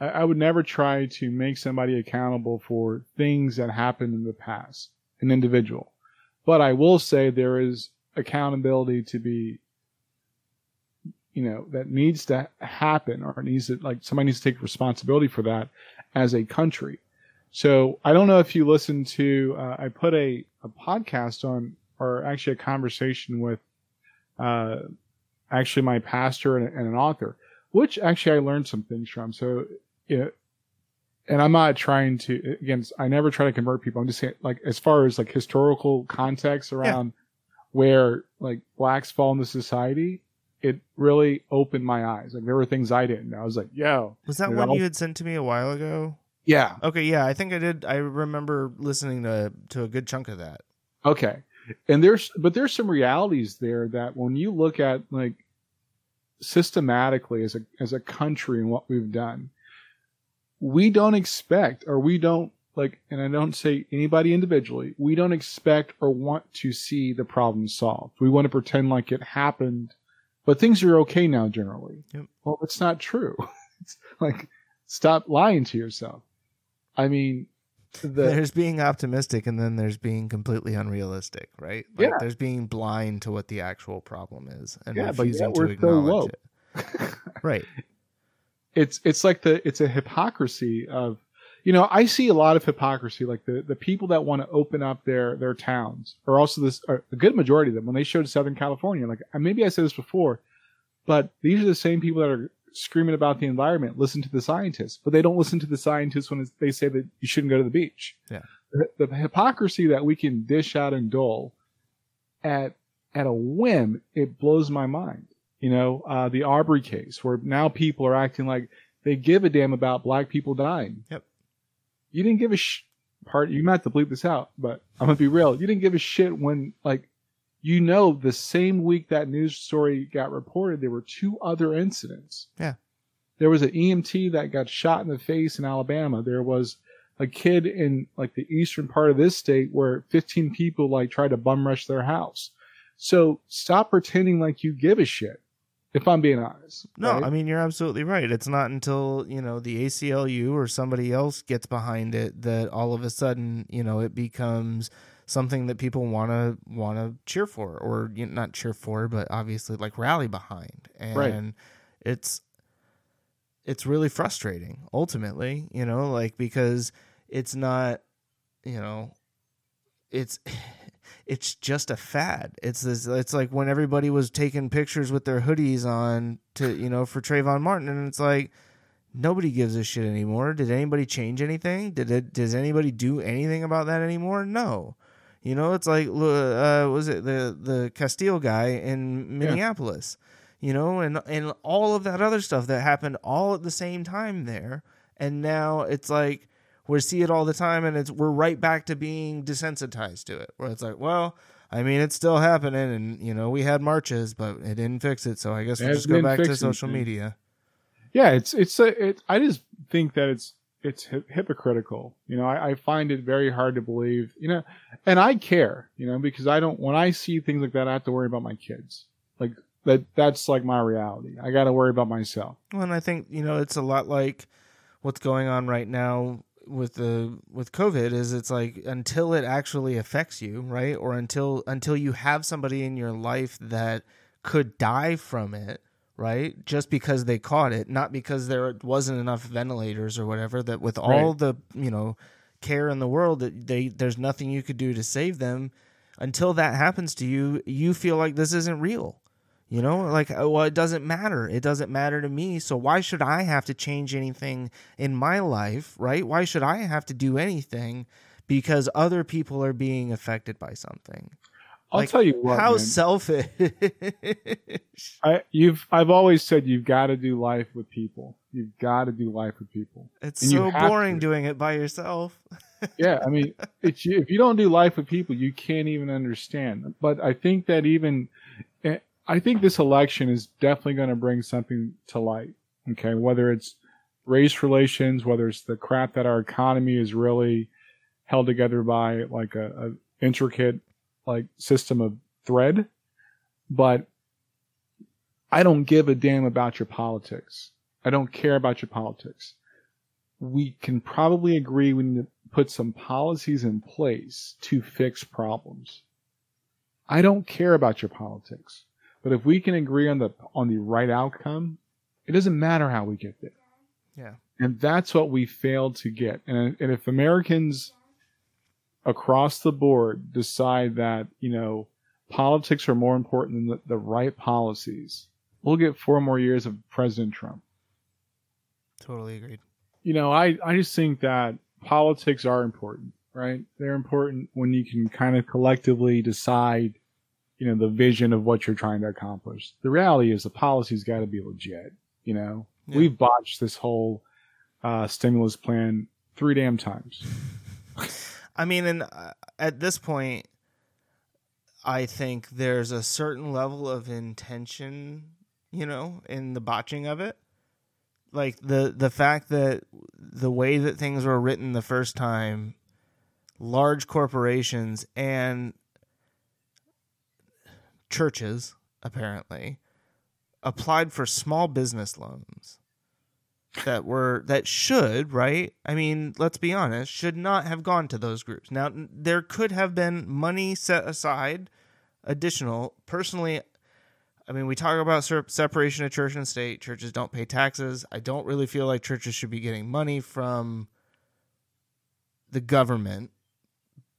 I, I would never try to make somebody accountable for things that happened in the past, an individual. But I will say there is accountability to be, you know, that needs to happen or needs to like somebody needs to take responsibility for that as a country. So I don't know if you listened to, uh, I put a, a podcast on, or actually a conversation with uh, actually my pastor and, and an author, which actually I learned some things from. So, know, and I'm not trying to, again, I never try to convert people. I'm just saying, like, as far as like historical context around where like blacks fall into society, it really opened my eyes. Like, there were things I didn't know. I was like, yo, Was that one know? you had sent to me a while ago? yeah, Okay, yeah, I think I did. I remember listening to to a good chunk of that. Okay. And there's, but there's some realities there that when you look at like systematically as a, as a country and what we've done, we don't expect or we don't like, and I don't say anybody individually, we don't expect or want to see the problem solved. We want to pretend like it happened, but things are okay now generally. Yep. Well, it's not true. it's like, stop lying to yourself. I mean, the, there's being optimistic and then there's being completely unrealistic, right? Like Yeah. there's being blind to what the actual problem is and Yeah, but refusing to we're so acknowledge it. Right. it's it's like the it's a hypocrisy of you know i see a lot of hypocrisy like the the people that want to open up their their towns or also this or a good majority of them when they showed southern california like maybe i said this before but these are the same people that are screaming about the environment listen to the scientists but they don't listen to the scientists when they say that you shouldn't go to the beach Yeah. the, the hypocrisy that we can dish out and dole at at a whim it blows my mind you know uh, the Arbery case where now people are acting like they give a damn about black people dying. Yep. You didn't give a sh- part. You might have to bleep this out, but I'm gonna be real. You didn't give a shit when like you know the same week that news story got reported, there were two other incidents. Yeah. There was an EMT that got shot in the face in Alabama. There was a kid in like the eastern part of this state where 15 people like tried to bum rush their house. So stop pretending like you give a shit. If I'm being honest. No, right? I mean you're absolutely right. It's not until you know the ACLU or somebody else gets behind it that all of a sudden you know it becomes something that people want to want to cheer for, or you know, not cheer for, but obviously like rally behind. And Right. it's it's really frustrating. Ultimately, you know, like because it's not, you know, it's it's just a fad. It's this. It's like when everybody was taking pictures with their hoodies on to you know for Trayvon Martin, and it's like nobody gives a shit anymore. Did anybody change anything? Did it? Does anybody do anything about that anymore? No. You know, it's like uh, was it the the Castile guy in Minneapolis? You know, and and all of that other stuff that happened all at the same time there, and now it's like we see it all the time, and it's we're right back to being desensitized to it. Where it's like, well, I mean, it's still happening, and you know, we had marches, but it didn't fix it. So I guess we'll just go back to social media. Yeah, it's it's a, it. I just think that it's it's hy- hypocritical. You know, I, I find it very hard to believe. You know, and I care. You know, because I don't. When I see things like that, I have to worry about my kids. Like that. That's like my reality. I got to worry about myself. Well, and I think you know it's a lot like what's going on right now with the with COVID is it's like until it actually affects you, right? Or until until you have somebody in your life that could die from it, right? Just because they caught it, not because there wasn't enough ventilators or whatever. That with all Right. the you know care in the world, that they there's nothing you could do to save them until that happens to you, you feel like this isn't real. You know, like, uh, well, it doesn't matter. It doesn't matter to me. So why should I have to change anything in my life, right? Why should I have to do anything because other people are being affected by something? I'll Like, tell you what. How man. selfish. I, you've I've always said you've got to do life with people. You've got to do life with people. it's And so boring doing it by yourself. Yeah, I mean, it's if you don't do life with people, you can't even understand. But I think that even eh, I think this election is definitely going to bring something to light. Okay, whether it's race relations, whether it's the crap that our economy is really held together by like a, a intricate like system of thread, but I don't give a damn about your politics. I don't care about your politics. We can probably agree we need to put some policies in place to fix problems. I don't care about your politics, but if we can agree on the on the right outcome, it doesn't matter how we get there. Yeah. And that's what we failed to get. And, and if Americans across the board decide that, you know, politics are more important than the, the right policies, we'll get four more years of President Trump. Totally agreed. You know, I, I just think that politics are important, right? They're important when you can kind of collectively decide, you know, the vision of what you're trying to accomplish. The reality is the policy's got to be legit, you know? Yeah. We've botched this whole uh, stimulus plan three damn times. I mean, and uh, at this point, I think there's a certain level of intention, you know, in the botching of it. Like the the fact that the way that things were written the first time, large corporations and churches apparently applied for small business loans that were that should right? I mean let's be honest should not have gone to those groups. Now there could have been money set aside additional. Personally i mean we talk about separation of church and state. Churches don't pay taxes. I don't really feel like churches should be getting money from the government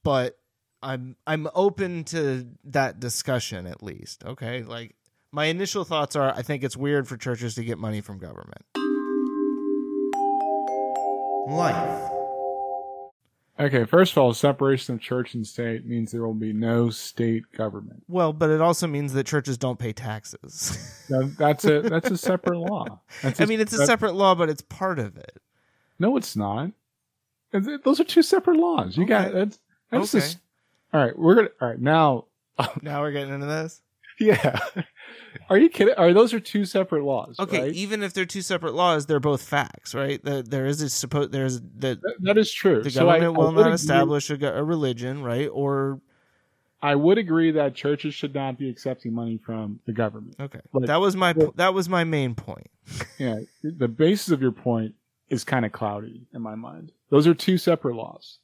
but i'm i'm open to that discussion at least okay? Like my initial thoughts are i think it's weird for churches to get money from government life Okay, first of all, separation of church and state means there will be no state government. Well, but it also means that churches don't pay taxes. Now, that's a that's a separate law. That's I mean, it's a separate law, but it's part of it. No, it's not. Those are two separate laws. You got Okay. that's, that's Okay. just all right. We're gonna all right now. Now we're getting into this. Yeah, are you kidding? Are those are two separate laws? Okay, right? even if they're two separate laws, they're both facts, right? The, there is a supposed there's the That- that is true. the So I- government I will not agree- establish a, a religion, right? Or I would agree that churches should not be accepting money from the government. okay, But- that was my well- that was my main point. Yeah, the basis of your point is kind of cloudy in my mind. Those are two separate laws.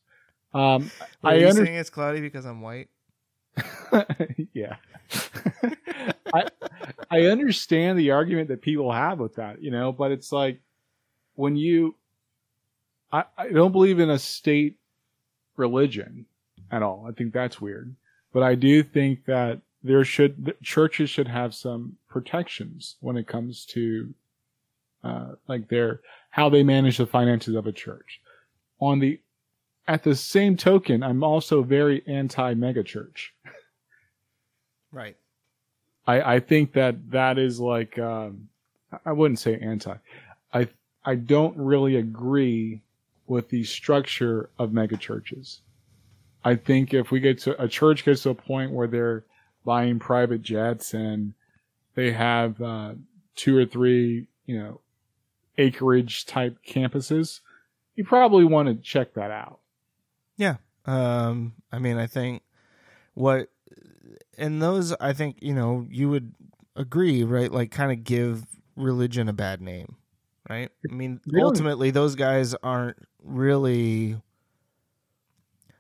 Um, Are I you under- saying it's cloudy because I'm white? yeah. I I understand the argument that people have with that, you know, but it's like when you I, I don't believe in a state religion at all. I think that's weird. But I do think that there should churches should have some protections when it comes to uh, like their how they manage the finances of a church. On the at the same token, I'm also very anti megachurch. Right. I, I think that that is like um, I wouldn't say anti. I I don't really agree with the structure of megachurches. I think if we get to a church gets to a point where they're buying private jets and they have uh, two or three you know acreage type campuses, you probably want to check that out. Yeah. Um, I mean, I think what and those, I think you know, you would agree, right? Like, kind of give religion a bad name, right? I mean, Really? ultimately, those guys aren't really.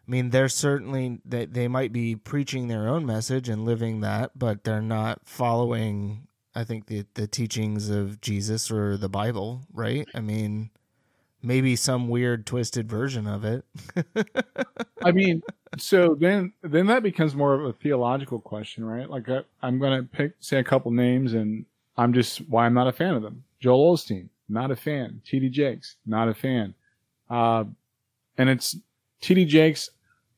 I mean, they're certainly they they might be preaching their own message and living that, but they're not following. I think the the teachings of Jesus or the Bible, right? I mean, maybe some weird twisted version of it. I mean, so then then that becomes more of a theological question, right? Like I, I'm going to pick say a couple names, and I'm just why I'm not a fan of them. Joel Osteen, not a fan. T.D. Jakes, not a fan. Uh, and it's T.D. Jakes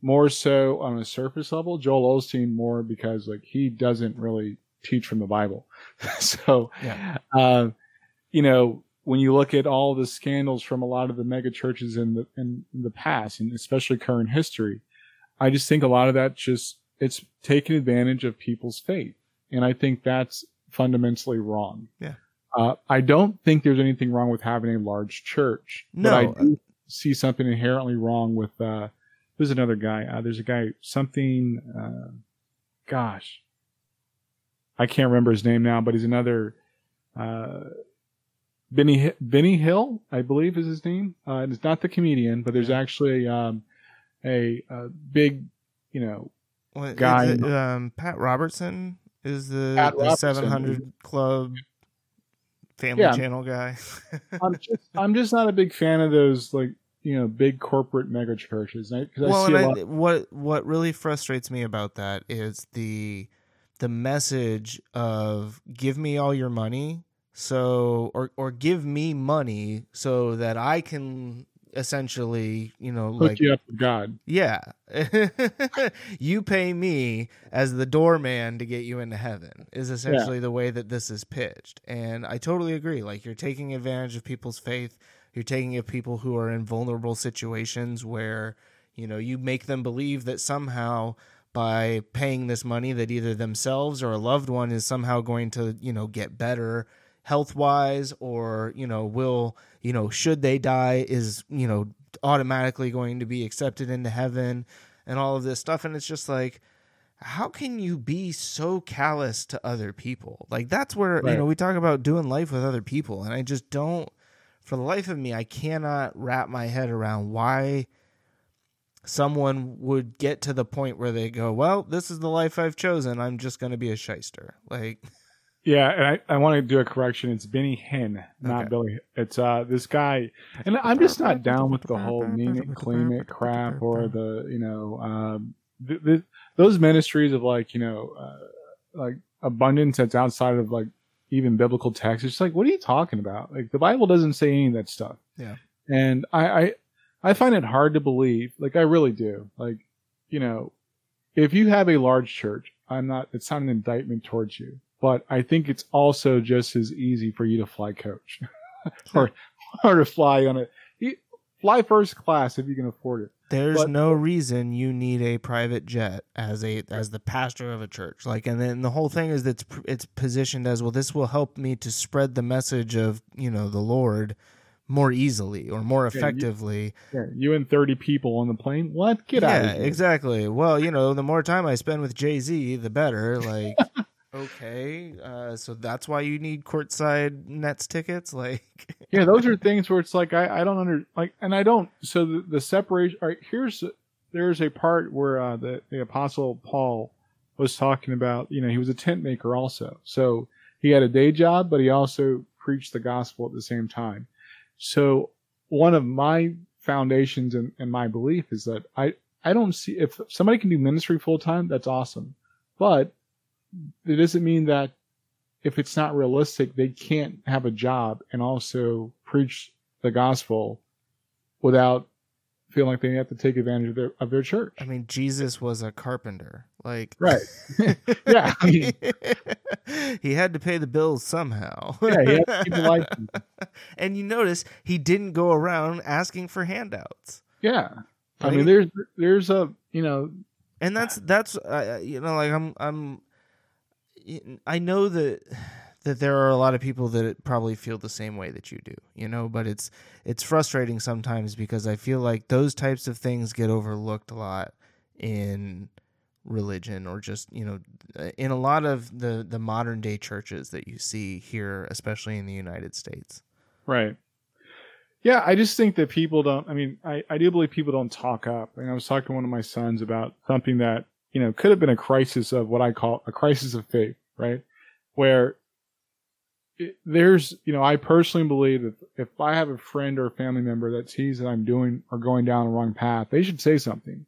more so on a surface level. Joel Osteen more because like he doesn't really teach from the Bible. so, Yeah. uh, you know, when you look at all the scandals from a lot of the mega churches in the in the past, and especially current history, I just think a lot of that just it's taking advantage of people's faith, and I think that's fundamentally wrong. Yeah. Uh, I don't think there's anything wrong with having a large church. but I do see something inherently wrong with. Uh, there's another guy. Uh, there's a guy something. Uh, gosh, I can't remember his name now, but he's another. Benny Benny Hill, I believe, is his name. Uh, it's not the comedian, but there's actually um, a, a big, you know, What, Guy- it, um, Pat Robertson is the, Pat the Robertson. 700 Club Family Yeah. Channel guy. I'm just I'm just not a big fan of those like you know big corporate mega churches I, well, see a and lot. I, what what really frustrates me about that is the the message of give me all your money so or or give me money so that I can essentially you know hook like you up with God. yeah. You pay me as the doorman to get you into heaven is essentially the way that this is pitched. And i totally agree. Like you're taking advantage of people's faith. You're taking of people who are in vulnerable situations where you know you make them believe that somehow by paying this money that either themselves or a loved one is somehow going to you know get better health wise or you know will you know should they die is you know automatically going to be accepted into heaven and all of this stuff. And it's just like how can you be so callous to other people? Like that's where you know we talk about doing life with other people and i just don't for the life of me i cannot wrap my head around why someone would get to the point where they go well this is the life i've chosen. I'm just going to be a shyster. Like Yeah, and I, I want to do a correction. It's Benny Hinn, not Okay. Billy. It's uh this guy, and I'm just not down with the whole name it, claim it crap or the you know um th- th- those ministries of like you know uh, like abundance that's outside of like even biblical text. It's just like what are you talking about? Like the Bible doesn't say any of that stuff. Yeah. and I I I find it hard to believe. Like I really do. Like you know, if you have a large church, I'm not. It's not an indictment towards you but I think it's also just as easy for you to fly coach or or to fly on a fly first class if you can afford it. There's But- no reason you need a private jet as a as the pastor of a church. Like, and then the whole thing is that it's, it's positioned as well. This will help me to spread the message of you know the Lord more easily or more effectively. Yeah, you and thirty people on the plane. What? Get out yeah, exactly. Well, you know, the more time I spend with Jay Z, the better. Like, okay, uh, so that's why you need courtside Nets tickets. Like, Yeah, those are things where it's like I, I don't under like, and I don't. So the, the separation. All right, here's there's a part where uh, the the apostle Paul was talking about. You know, he was a tent maker also, so he had a day job, but he also preached the gospel at the same time. So one of my foundations and, and my belief is that I I don't see if somebody can do ministry full time, that's awesome, but it doesn't mean that if it's not realistic, they can't have a job and also preach the gospel without feeling like they have to take advantage of their of their church. I mean, Jesus was a carpenter. Like, Right. Yeah, I mean- he had to pay the bills somehow. Yeah, he had to keep the lights and you notice he didn't go around asking for handouts. Yeah. I mean, there's there's a you know and that's that's uh, you know like I'm I'm I know that that there are a lot of people that probably feel the same way that you do, you know, but it's it's frustrating sometimes because I feel like those types of things get overlooked a lot in religion or just, you know, uh, in a lot of the the modern day churches that you see here especially in the United States. Right. Yeah, I just think that people don't. I mean, I, I do believe people don't talk up. And I was talking to one of my sons about something that you know could have been a crisis of what I call a crisis of faith, right? Where it, there's, you know, I personally believe that if I have a friend or a family member that sees that I'm doing or going down the wrong path, they should say something.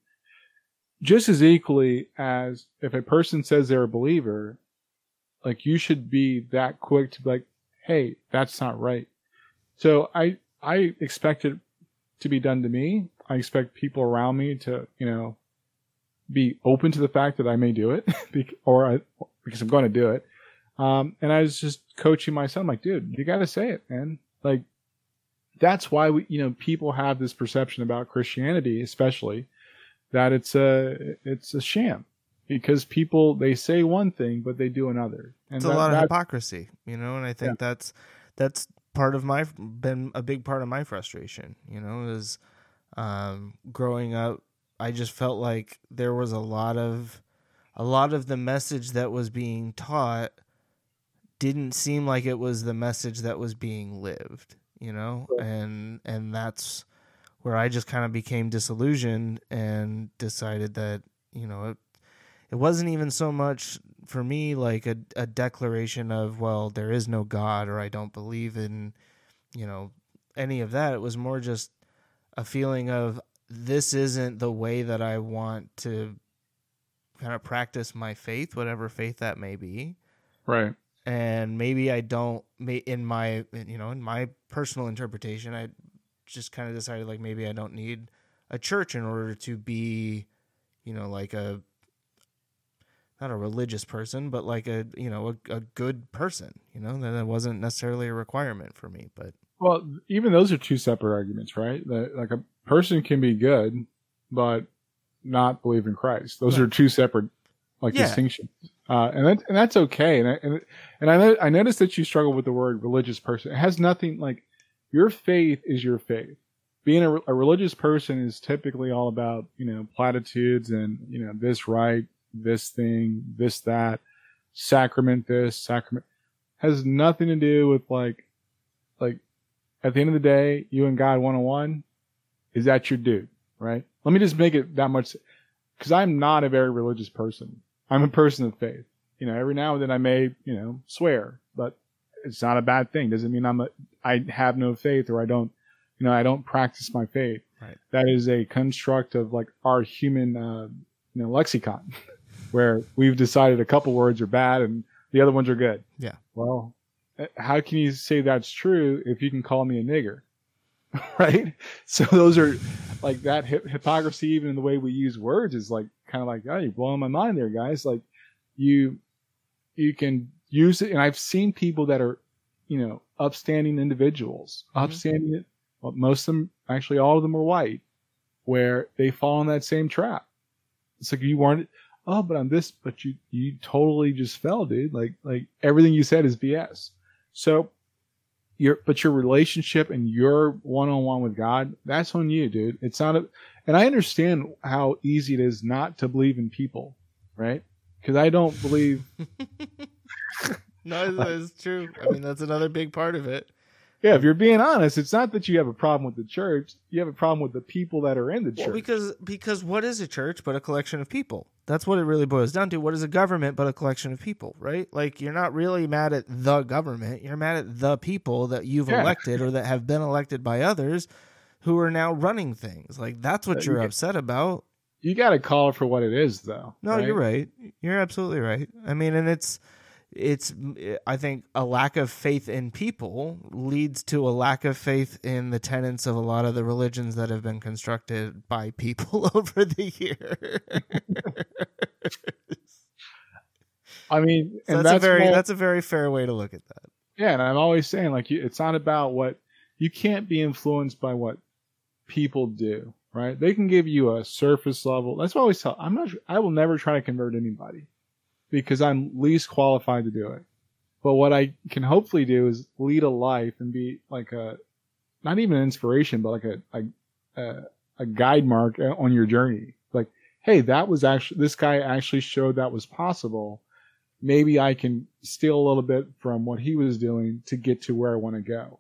Just as equally as if a person says they're a believer, like you should be that quick to be like, hey, that's not right. So I I expect it to be done to me. I expect people around me to, you know, be open to the fact that I may do it, or I, because I'm going to do it. Um, and I was just coaching my son, like, dude, you got to say it, man. Like, that's why we, you know, people have this perception about Christianity, especially that it's a, it's a sham because people, they say one thing, but they do another. And it's a lot of hypocrisy, you know, and I think that's that's part of my been a big part of my frustration, you know, is um, growing up. I just felt like there was a lot of a lot of the message that was being taught didn't seem like it was the message that was being lived, you know, and and that's where I just kind of became disillusioned and decided that you know it it wasn't even so much for me like a, a declaration of well there is no god or i don't believe in you know any of that. It was more just a feeling of this isn't the way that i want to kind of practice my faith whatever faith that may be right. and maybe i don't may in my you know in my personal interpretation i just kind of decided like maybe i don't need a church in order to be you know like a not a religious person but like a you know a, a good person you know that wasn't necessarily a requirement for me but Well, even those are two separate arguments, right? That like a person can be good, but not believe in Christ. Those are two separate like Yeah. distinctions, uh, and that, and that's okay. And I, and and I I noticed that you struggle with the word religious person. It has nothing like your faith is your faith. Being a, a religious person is typically all about you know platitudes and you know this right, this thing, this that, sacrament this, sacrament has nothing to do with like like at the end of the day, you and God one on one, is that your dude, right? Let me just make it that much, because I'm not a very religious person. I'm a person of faith. You know, every now and then I may, you know, swear, but it's not a bad thing. Doesn't mean I'm a, I have no faith or I don't, you know, I don't practice my faith. Right. That is a construct of like our human, uh, you know, lexicon, where we've decided a couple words are bad and the other ones are good. Yeah. Well, how can you say that's true if you can call me a nigger? right? So those are like that hip- hypocrisy, even in the way we use words, is like kind of like, oh, you're blowing my mind there, guys. Like you, you can use it. And I've seen people that are, you know, upstanding individuals, Mhm. upstanding, well, most of them, actually all of them are white, where they fall in that same trap. It's like you weren't, oh, but I'm this, but you, you totally just fell, dude. Like, like everything you said is BS. So your, but your relationship and your one on one with God, that's on you, dude. It's not a, and I understand how easy it is not to believe in people, right? Because I don't believe, no that's true i mean that's another big part of it yeah, if you're being honest, it's not that you have a problem with the church. You have a problem with the people that are in the Well, church. because because what is a church but a collection of people? That's what it really boils down to. What is a government but a collection of people, right? Like you're not really mad at the government. You're mad at the people that you've Yeah. elected or that have been elected by others who are now running things. Like that's what Uh, you're upset about. you got to call it for what it is, though. No, you're right. You're absolutely right. I mean, and it's it's I think a lack of faith in people leads to a lack of faith in the tenets of a lot of the religions that have been constructed by people over the years. I mean, So and that's, a very more- that's a very fair way to look at that. Yeah, and I'm always saying like it's not about what you can't be influenced by what people do, right? They can give you a surface level. That's what I always tell. I'm not. I will never try to convert anybody because I'm least qualified to do it. But what I can hopefully do is lead a life and be like a, not even an inspiration, but like a a a, guide mark on your journey. Like, hey, that was actually this guy actually showed that was possible maybe I can steal a little bit from what he was doing to get to where I want to go.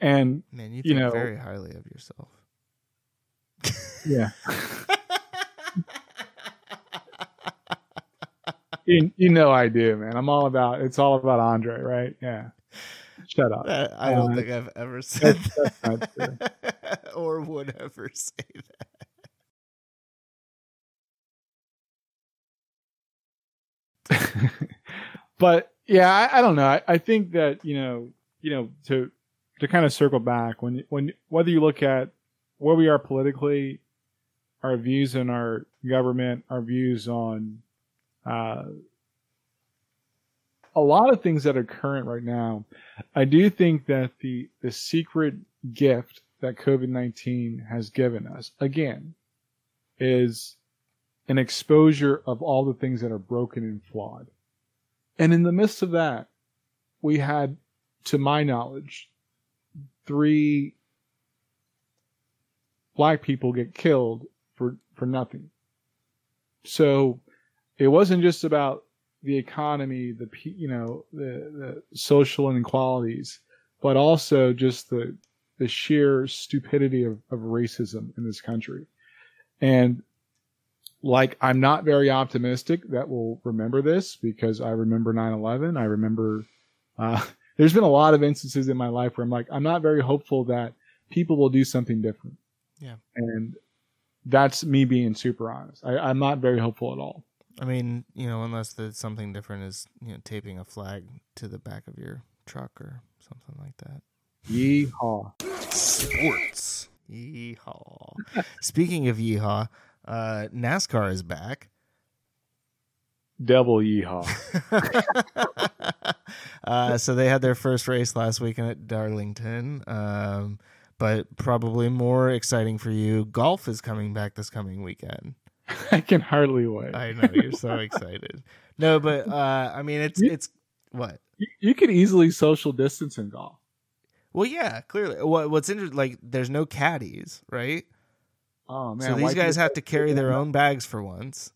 And Man, you You think know- very highly of yourself. yeah, you, you know I do, man. I'm all about it's all about Andre, right? Yeah. shut up. That- I don't Uh, think I've ever said that's- that's not true. that or would ever say that. but yeah, I, I don't know. I, I think that you know, you know, to to kind of circle back when when whether you look at where we are politically, our views on our government, our views on uh, a lot of things that are current right now, I do think that the the secret gift that COVID nineteen has given us again is an exposure of all the things that are broken and flawed. And in the midst of that, we had, to my knowledge, three black people get killed for, for nothing. So it wasn't just about the economy, the, you know, the, the social inequalities, but also just the, the sheer stupidity of, of racism in this country. And like I'm not very optimistic that we'll remember this because I remember 9/11. I remember uh, there's been a lot of instances in my life where I'm like I'm not very hopeful that people will do something different. Yeah. and that's me being super honest. I, I'm not very hopeful at all. I mean, you know, unless the something different is you know taping a flag to the back of your truck or something like that. Yeehaw! Sports. Yeehaw. Speaking of yeehaw, uh, NASCAR is back. Devil yeehaw! uh, so they had their first race last weekend at Darlington. Um, but probably more exciting for you, golf is coming back this coming weekend. I can hardly wait. I know you're so excited. No, but uh, I mean, it's You- it's what? You, could easily social distance in golf. Well, yeah, clearly. What what's interesting? Like, there's no caddies, right? Oh man! so these guys have to carry their own bags for once.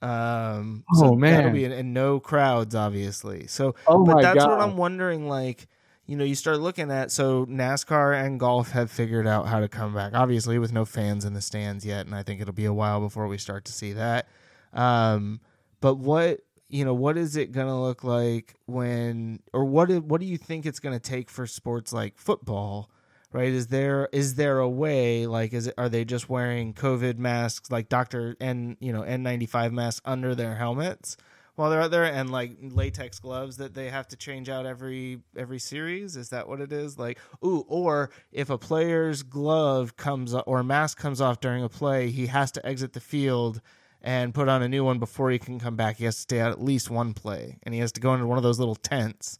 Um, Oh, so man. be and no crowds, obviously. So, Oh but that's god! what I'm wondering. Like, you know, you start looking at so NASCAR and golf have figured out how to come back, obviously with no fans in the stands yet, and I think it'll be a while before we start to see that. Um, but what you know, what is it going to look like when, or what what do you think it's going to take for sports like football? Right? Is there is there a way like is it are they just wearing COVID masks like Doctor N you know N ninety five masks under their helmets? While they're out there and like latex gloves that they have to change out every every series? Is that what it is? Like ooh or if a player's glove comes or mask comes off during a play he has to exit the field and put on a new one before he can come back. He has to stay out at least one play and he has to go into one of those little tents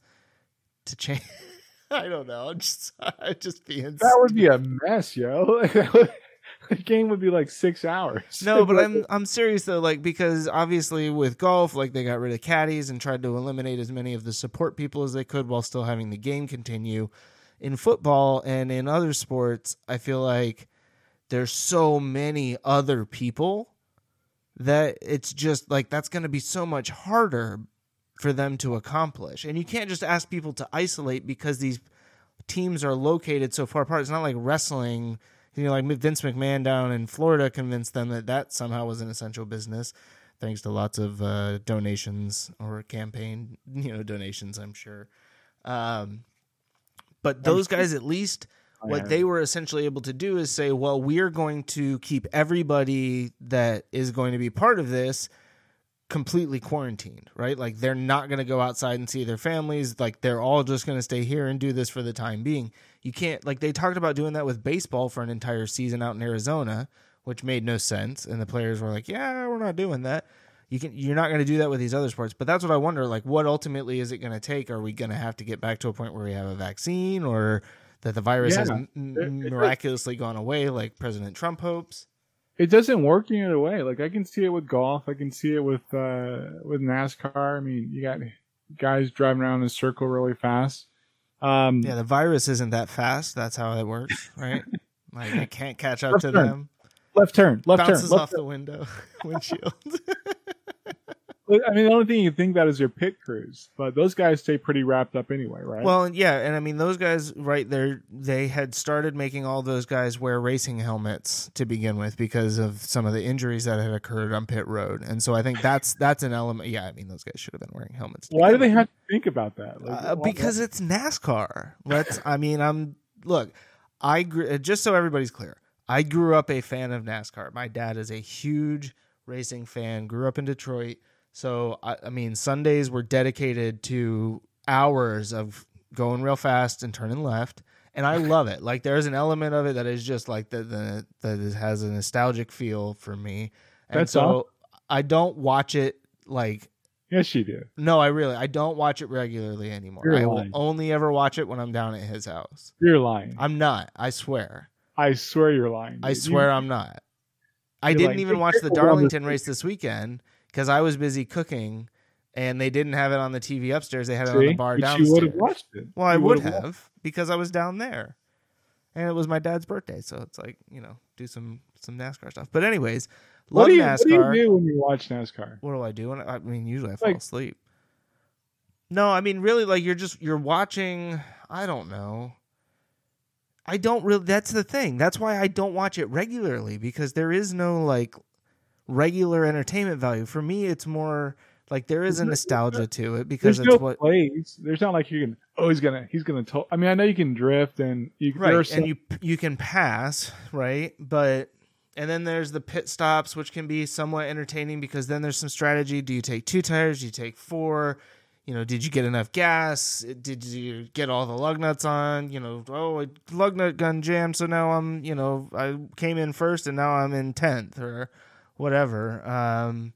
to change i don't know. I'm just i just being That would be a mess, yo. the game would be like six hours. No, but I'm I'm serious though, like because obviously with golf, like they got rid of caddies and tried to eliminate as many of the support people as they could while still having the game continue. In football and in other sports, I feel like there's so many other people that it's just like that's going to be so much harder for them to accomplish. And you can't just ask people to isolate because these teams are located so far apart. It's not like wrestling you know, like Vince McMahon down in Florida convinced them that that somehow was an essential business, thanks to lots of uh, donations or campaign, you know, donations. I'm sure. Um, but those guys, at least, what they were essentially able to do is say, well, we're going to keep everybody that is going to be part of this completely quarantined, right? Like they're not going to go outside and see their families. Like they're all just going to stay here and do this for the time being. You can't like they talked about doing that with baseball for an entire season out in Arizona, which made no sense. And the players were like, "Yeah, we're not doing that." You can you're not going to do that with these other sports. But that's what I wonder. Like, what ultimately is it going to take? Are we going to have to get back to a point where we have a vaccine, or that the virus has Yeah. m- m- miraculously gone away, like President Trump hopes? it doesn't work any other way. Like I can see it with golf. I can see it with uh with NASCAR. I mean, you got guys driving around in a circle really fast. Um, Yeah, the virus isn't that fast. That's how it works, right? like it can't catch up to turn. them. left turn, left Bounces turn. off Left, the window windshield. I mean, the only thing you think about is your pit crews, but those guys stay pretty wrapped up anyway, right? Well, yeah, and I mean those guys right there they had started making all those guys wear racing helmets to begin with because of some of the injuries that had occurred on pit road. And so I think that's that's an element yeah, I mean those guys should have been wearing helmets. why do they have to think about that? Like, Uh, because it's NASCAR. Let's. I mean, I'm. Look, I grew. Just so everybody's clear, I grew up a fan of NASCAR. My dad is a huge racing fan. Grew up in Detroit, so I, I mean, Sundays were dedicated to hours of going real fast and turning left. And I love it. Like there's an element of it that is just like the, the that has a nostalgic feel for me. And That's so awesome. I don't watch it like yes, you do. no, I really I don't watch it regularly anymore. You're I will lying. only ever watch it when I'm down at his house. You're lying. I'm not. I swear. I swear you're lying. I swear You- I'm not. I didn't like, even watch the careful around this Darlington race this weekend because I was busy cooking and they didn't have it on the TV upstairs. They had it on the bar But downstairs. you would have watched it. Well, I You would would've watched- because I was down there, and it was my dad's birthday, so it's like you know do some some NASCAR stuff. But anyways, What love do, you, NASCAR. what do you do when you watch NASCAR? what do I do? When I, I mean, usually I fall Like- asleep. No, I mean, really, like you're just you're watching. I don't know. I don't really. That's the thing. That's why I don't watch it regularly because there is no like regular entertainment value. For me, it's more like there is a nostalgia to it because There's it's no what plays. There's not like you can. Oh, he's gonna. He's gonna. To- I mean, I know you can drift and you. right some- and you you can pass right but and then there's the pit stops which can be somewhat entertaining because then there's some strategy do you take two tires do you take four you know did you get enough gas did you get all the lug nuts on you know oh a lug nut gun jammed so now i'm you know i came in first and now i'm in 10th or whatever um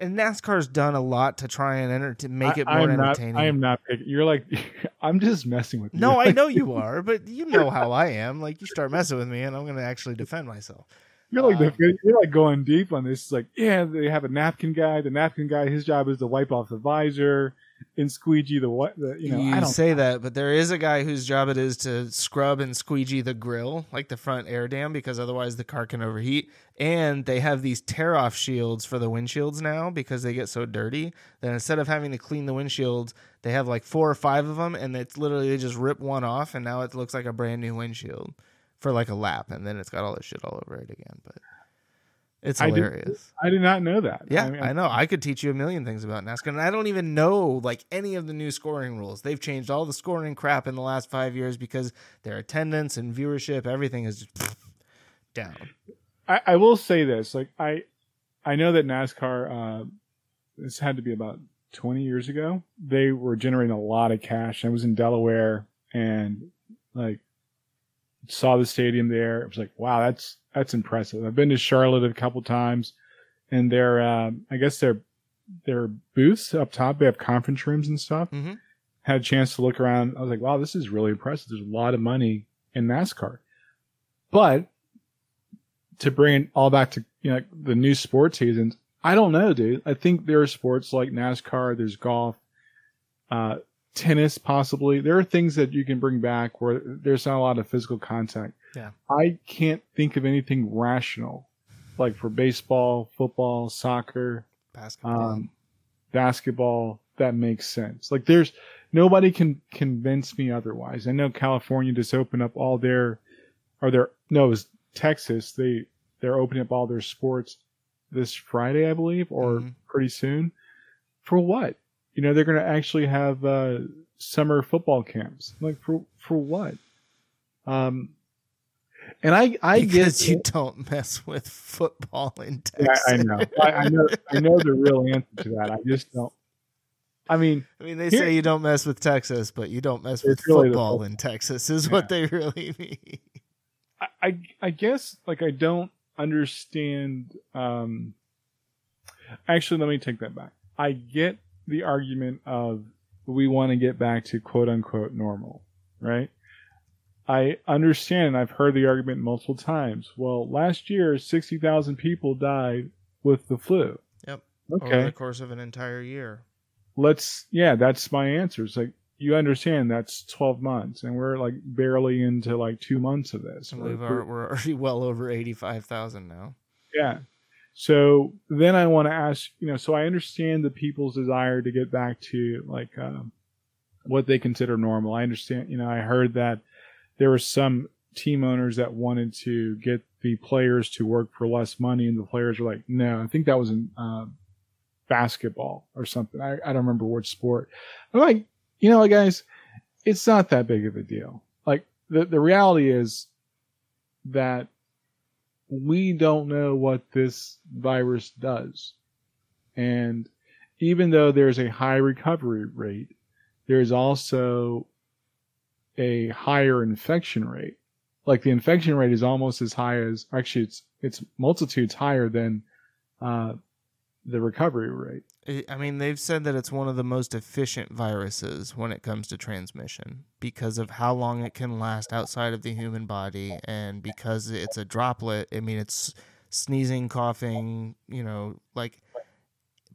and NASCAR's done a lot to try and enter to make it I, more not, entertaining. I am not picking. You're like, I'm just messing with you. No, I know you are, but you know how I am. Like you start messing with me, and I'm going to actually defend myself. You're like Uh, the, you're like going deep on this. It's like, yeah, they have a napkin guy. The napkin guy, his job is to wipe off the visor and squeegee the what. The, you You, know, I don't. say that, but there is a guy whose job it is to scrub and squeegee the grill, like the front air dam, because otherwise the car can overheat. And they have these tear off shields for the windshields now because they get so dirty that instead of having to clean the windshields, they have like four or five of them, and it's literally they just rip one off, and now it looks like a brand new windshield for like a lap, and then it's got all this shit all over it again. But it's I did- hilarious. I did not know that. Yeah, I, mean, I know. I could teach you a million things about NASCAR, and I don't even know like any of the new scoring rules. They've changed all the scoring crap in the last five years because their attendance and viewership, everything is just down. I, I will say this. Like, I, I know that NASCAR. Uh, this had to be about 20 years ago. They were generating a lot of cash. I was in Delaware and like saw the stadium there. It was like, wow, that's that's impressive. I've been to Charlotte a couple times, and their um, I guess their their booths up top they have conference rooms and stuff. Mhm. Had a chance to look around. I was like, wow, this is really impressive. There's a lot of money in NASCAR, but to bring it all back to you know the new sports seasons, I don't know, dude. I think there are sports like NASCAR. There's golf, uh, tennis, possibly. There are things that you can bring back where there's not a lot of physical contact. Yeah. I can't think of anything rational, like for baseball, football, soccer, Basketball. um, basketball that makes sense. Like there's nobody can convince me otherwise. I know California just opened up all their, or their no, it was Texas. They they're opening up all their sports this Friday, I believe, or Mhm. pretty soon. For what? You know, they're going to actually have uh, summer football camps. Like for for what? Um, and I I because get you don't mess with football in yeah, Texas. I know. I, I know. I know the real answer to that. I just don't. I mean, I mean, they Here- say you don't mess with Texas, but you don't mess with really football football. in Texas, is what they really mean. I, I, I guess like I don't understand. Um, actually, let me take that back. I get the argument of we want to get back to quote unquote normal, right? I understand. I've heard the argument multiple times. Well, last year, sixty thousand people died with the flu. Yep. Okay. Over the course of an entire year. let's yeah that's my answer it's like you understand that's 12 months and we're like barely into like two months of this we've are, we're already well over eighty five thousand now. yeah So then I want to ask, you know, so I understand the people's desire to get back to like um, what they consider normal. I understand, you know, I heard that there were some team owners that wanted to get the players to work for less money, and the players were like, no, I think that was in uh, basketball or something. I, I don't remember which sport. I'm like, you know, guys, it's not that big of a deal. Like the the reality is that we don't know what this virus does. And even though there's a high recovery rate, there's also a higher infection rate. Like the infection rate is almost as high as actually it's it's multitudes higher than uh, the recovery rate. I mean, they've said that it's one of the most efficient viruses when it comes to transmission because of how long it can last outside of the human body and because it's a droplet. I mean, it's sneezing, coughing, you know, like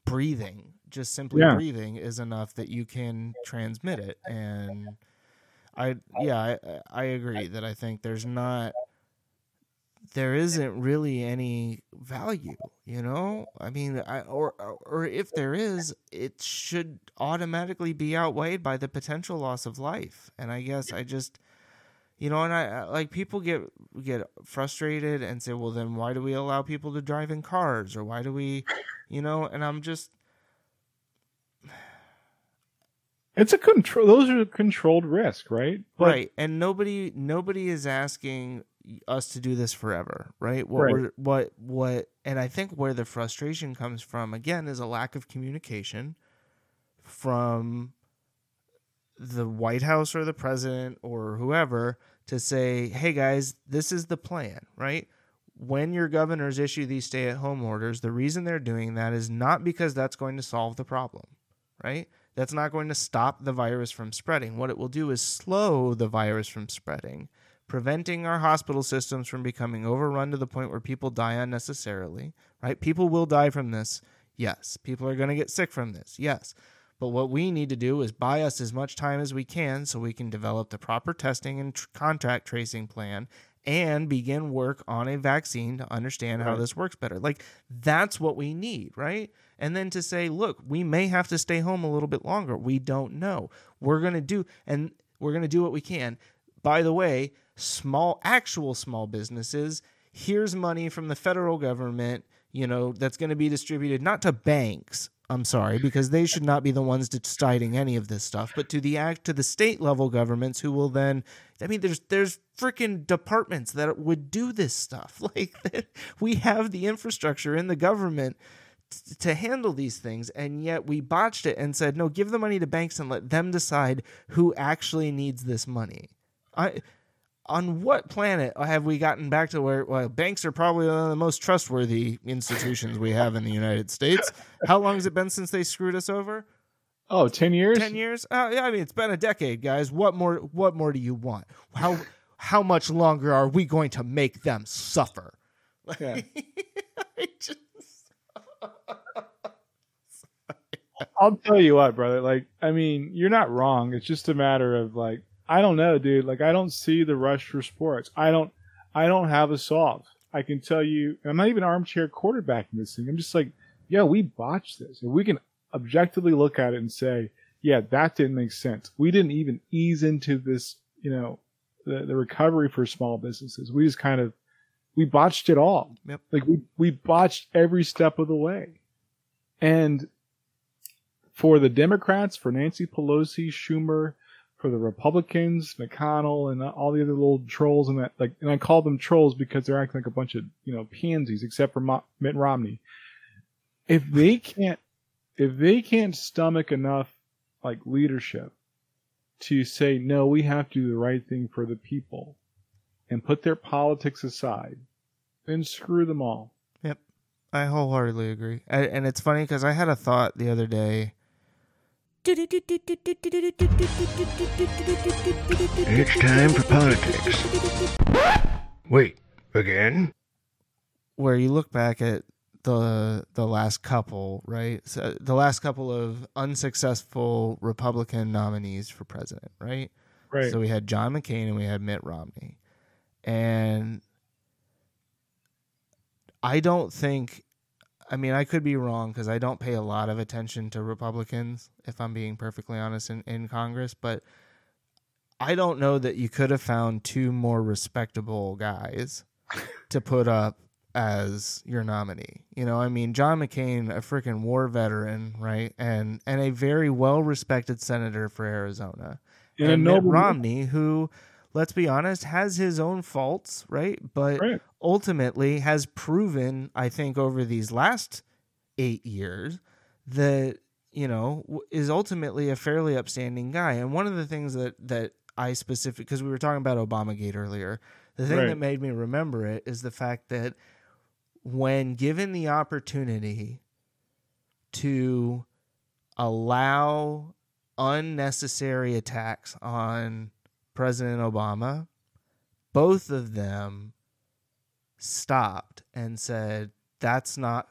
breathing, just simply Yeah. breathing is enough that you can transmit it. And I, yeah, I, I agree that I think there's not there isn't really any value, you know? I mean, I or or if there is, it should automatically be outweighed by the potential loss of life. And I guess I just you know, and I like people get get frustrated and say, "Well, then why do we allow people to drive in cars or why do we, you know?" And I'm just It's a control. Those are controlled risk, right? But- right and nobody nobody is asking us to do this forever right what Right. we're, what what and i think where the frustration comes from again is a lack of communication from the white house or the president or whoever to say hey guys this is the plan right when your governors issue these stay at home orders the reason they're doing that is not because that's going to solve the problem right that's not going to stop the virus from spreading. What it will do is slow the virus from spreading, preventing our hospital systems from becoming overrun to the point where people die unnecessarily, right? People will die from this. Yes. People are going to get sick from this. Yes. But what we need to do is buy us as much time as we can so we can develop the proper testing and tr- contact tracing plan and begin work on a vaccine to understand how this works better. Like that's what we need, right? And then to say, look, we may have to stay home a little bit longer. We don't know. We're going to do and we're going to do what we can. By the way, small actual small businesses, here's money from the federal government, you know, that's going to be distributed not to banks, I'm sorry, because they should not be the ones deciding any of this stuff, but to the act to the state level governments who will then I mean there's there's freaking departments that would do this stuff. Like we have the infrastructure in the government to handle these things and yet we botched it and said no give the money to banks and let them decide who actually needs this money i on what planet have we gotten back to where well banks are probably one of the most trustworthy institutions we have in the united states how long has it been since they screwed us over Oh, 10 years? 10 years uh, yeah i mean it's been a decade guys what more what more do you want how how much longer are we going to make them suffer Yeah. Just- I'll tell you what, brother. Like, I mean, you're not wrong. It's just a matter of like, I don't know, dude. Like, I don't see the rush for sports. I don't, I don't have a solve. I can tell you, I'm not even armchair quarterbacking this thing. I'm just like, yeah, we botched this. And we can objectively look at it and say, yeah, that didn't make sense. We didn't even ease into this, you know, the, the recovery for small businesses. We just kind of, we botched it all. Yep. Like we, we botched every step of the way. And for the Democrats, for Nancy Pelosi, Schumer, for the Republicans, McConnell, and all the other little trolls, and that like, and I call them trolls because they're acting like a bunch of you know pansies, except for Mitt Romney. If they can't, if they can't stomach enough like leadership to say no, we have to do the right thing for the people, and put their politics aside, then screw them all. Yep, I wholeheartedly agree. And, and it's funny because I had a thought the other day. It's time for politics. Wait, again? where you look back at the the last couple, right? So the last couple of unsuccessful Republican nominees for president, right? Right. So we had John McCain and we had Mitt Romney. And I don't think I mean, I could be wrong because I don't pay a lot of attention to Republicans, if I'm being perfectly honest, in, in Congress. But I don't know that you could have found two more respectable guys to put up as your nominee. You know, I mean, John McCain, a freaking war veteran, right, and and a very well respected senator for Arizona, And a and Mitt Romney, who, let's be honest, has his own faults, right, but Right. ultimately has proven, I think, over these last eight years that you know is ultimately a fairly upstanding guy. And one of the things that that I specific because we were talking about Obamagate earlier, the thing Right. that made me remember it is the fact that when given the opportunity to allow unnecessary attacks on President Obama, both of them stopped and said, that's not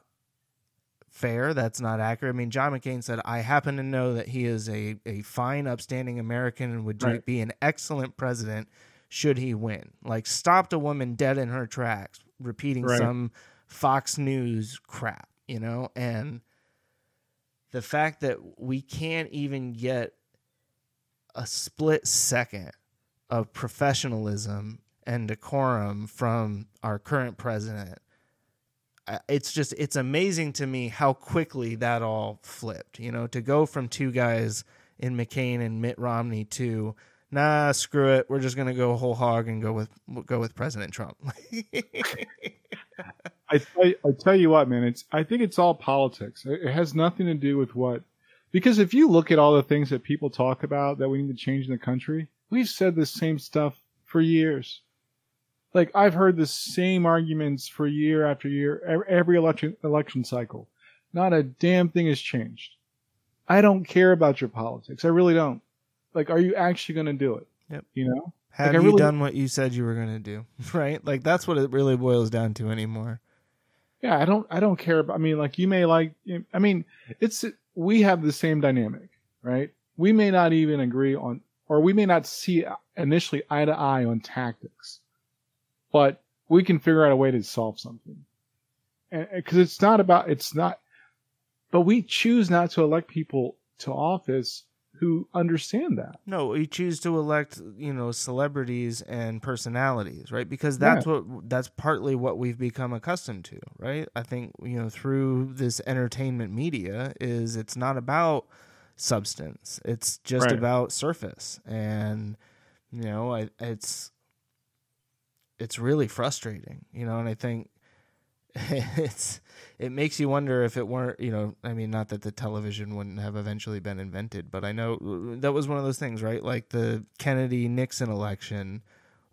fair. That's not accurate. I mean, John McCain said, I happen to know that he is a, a fine, upstanding American and would Right. be an excellent president should he win. Like, stopped a woman dead in her tracks, repeating Right. some Fox News crap, you know? And the fact that we can't even get a split second of professionalism and decorum from our current president it's just it's amazing to me how quickly that all flipped you know to go from two guys in mccain and mitt romney to nah screw it we're just gonna go whole hog and go with go with president trump I, I I tell you what, man, it's I think it's all politics. It, it has nothing to do with what because if you look at all the things that people talk about that we need to change in the country, we've said the same stuff for years. Like I've heard the same arguments for year after year, every, election election cycle. Not a damn thing has changed. I don't care about your politics. I really don't. Like, are you actually going to do it? Yep. You know? have Like, you really- done what you said you were gonna do right like that's what it really boils down to anymore Yeah, I don't I don't care about I mean like you may like I mean it's we have the same dynamic, right? We may not even agree on or we may not see initially eye to eye on tactics. But we can figure out a way to solve something. Cuz it's not about it's not but we choose not to elect people to office who understand that. No, we choose to elect, you know, celebrities and personalities, right? Because that's what that's partly what we've become accustomed to, right? I think, you know, through this entertainment media is it's not about substance. It's just Right. about surface. And you know, I it's it's really frustrating, you know, and I think it's it makes you wonder if it weren't you know i mean not that the television wouldn't have eventually been invented but i know uh, that was one of those things right like the kennedy nixon election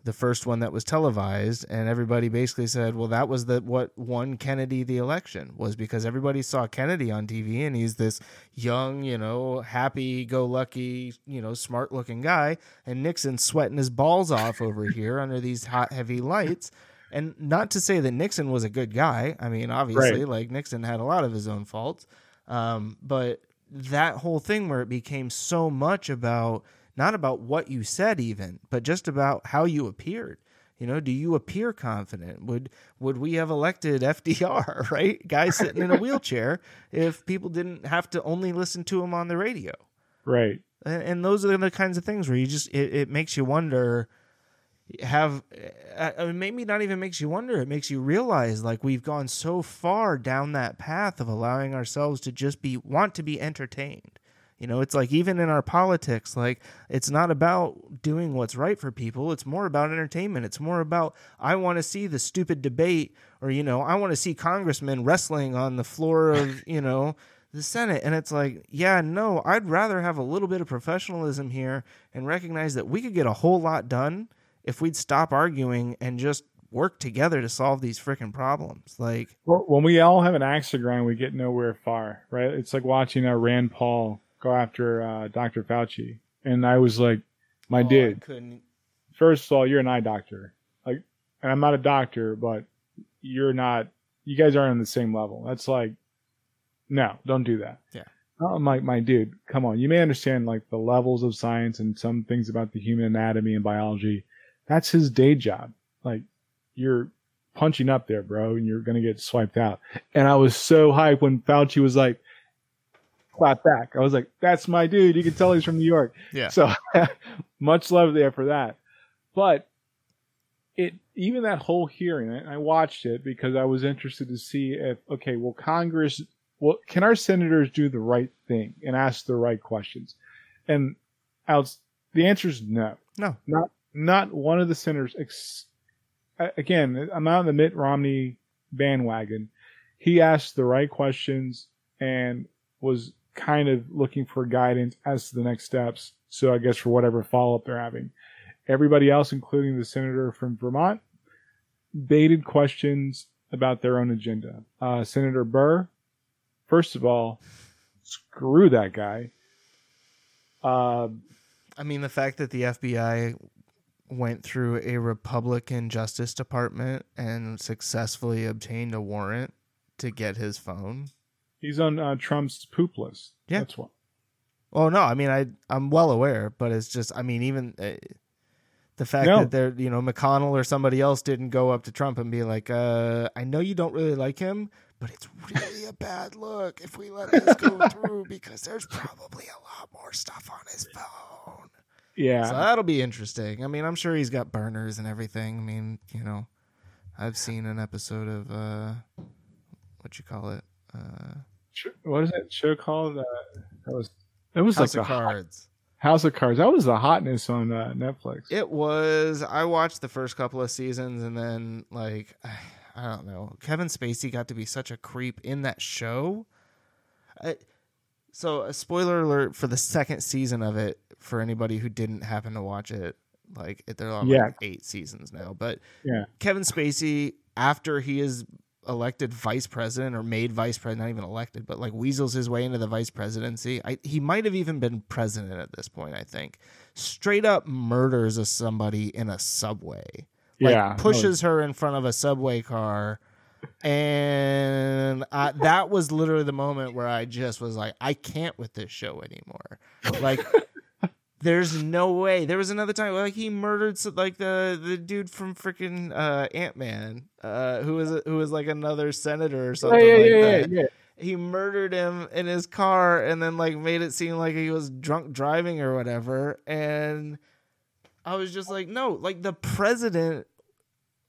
the first one that was televised and everybody basically said well that was the what won kennedy the election was because everybody saw kennedy on tv and he's this young you know happy go lucky you know smart looking guy and nixon sweating his balls off over here under these hot heavy lights and not to say that Nixon was a good guy. I mean, obviously, Right. like Nixon had a lot of his own faults. Um, but that whole thing where it became so much about not about what you said even, but just about how you appeared. You know, do you appear confident? Would would we have elected FDR, right? Guy sitting in a wheelchair if people didn't have to only listen to him on the radio? Right. and, and those are the kinds of things where you just it, it makes you wonder have uh, I mean, maybe not even makes you wonder it makes you realize like we've gone so far down that path of allowing ourselves to just be want to be entertained you know it's like even in our politics like it's not about doing what's right for people it's more about entertainment it's more about i want to see the stupid debate or you know i want to see congressmen wrestling on the floor of you know the Senate. And it's like, yeah, no, I'd rather have a little bit of professionalism here and recognize that we could get a whole lot done if we'd stop arguing and just work together to solve these freaking problems. Like, when we all have an axe to grind, we get nowhere far, right? It's like watching uh, Rand Paul go after uh, Dr. Fauci. And I was like, my oh, dude, first of all, you're an eye doctor. Like, and I'm not a doctor, but you're not, you guys aren't on the same level. That's like, no, don't do that. Yeah. I'm like, my dude, come on. You may understand like the levels of science and some things about the human anatomy and biology. That's his day job. Like, you're, punching up there, bro, and you're gonna get swiped out. And I was so hyped when Fauci was like, clap back. I was like, that's my dude. You can tell he's from New York. Yeah. So much love there for that. But it even that whole hearing, I I watched it because I was interested to see if okay, will Congress, well, can our senators do the right thing and ask the right questions? And the answer is no. No. not not one of the senators. Ex- again, I'm out on the Mitt Romney bandwagon. He asked the right questions and was kind of looking for guidance as to the next steps. So I guess for whatever follow up they're having. Everybody else, including the senator from Vermont, baited questions about their own agenda. Uh, Senator Burr, first of all, screw that guy. Uh, I mean, the fact that the FBI went through a Republican Justice Department and successfully obtained a warrant to get his phone. He's on uh, Trump's poop list. Yeah. That's what. Oh no, I mean I I'm well aware, but it's just I mean even uh, the fact No. that they're you know McConnell or somebody else didn't go up to Trump and be like, uh, I know you don't really like him, but it's really a bad look if we let this go through because there's probably a lot more stuff on his phone. Yeah. So that'll be interesting. I mean, I'm sure he's got burners and everything. I mean, you know, I've seen an episode of uh, what you call it, uh, what is that show called? Uh, that was it was House like of a hot- Cards. House of Cards. That was the hotness on uh, Netflix. It was. I watched the first couple of seasons, and then like I don't know. Kevin Spacey got to be such a creep in that show. I, so, a spoiler alert for the second season of it for anybody who didn't happen to watch it. Like they're on Yeah. like eight seasons now, but Yeah. Kevin Spacey after he is elected vice president or made vice president, not even elected, but like weasels his way into the vice presidency. I, he might have even been president at this point. I think straight up murders a somebody in a subway. Like Yeah, pushes her in front of a subway car. And I, that was literally the moment where I just was like, I can't with this show anymore. Like, there's no way. There was another time like he murdered like the the dude from freaking uh, Ant Man, uh, who was who was like another senator or something yeah, like yeah, that. yeah, yeah. He murdered him in his car and then like made it seem like he was drunk driving or whatever. And I was just like, no, like the president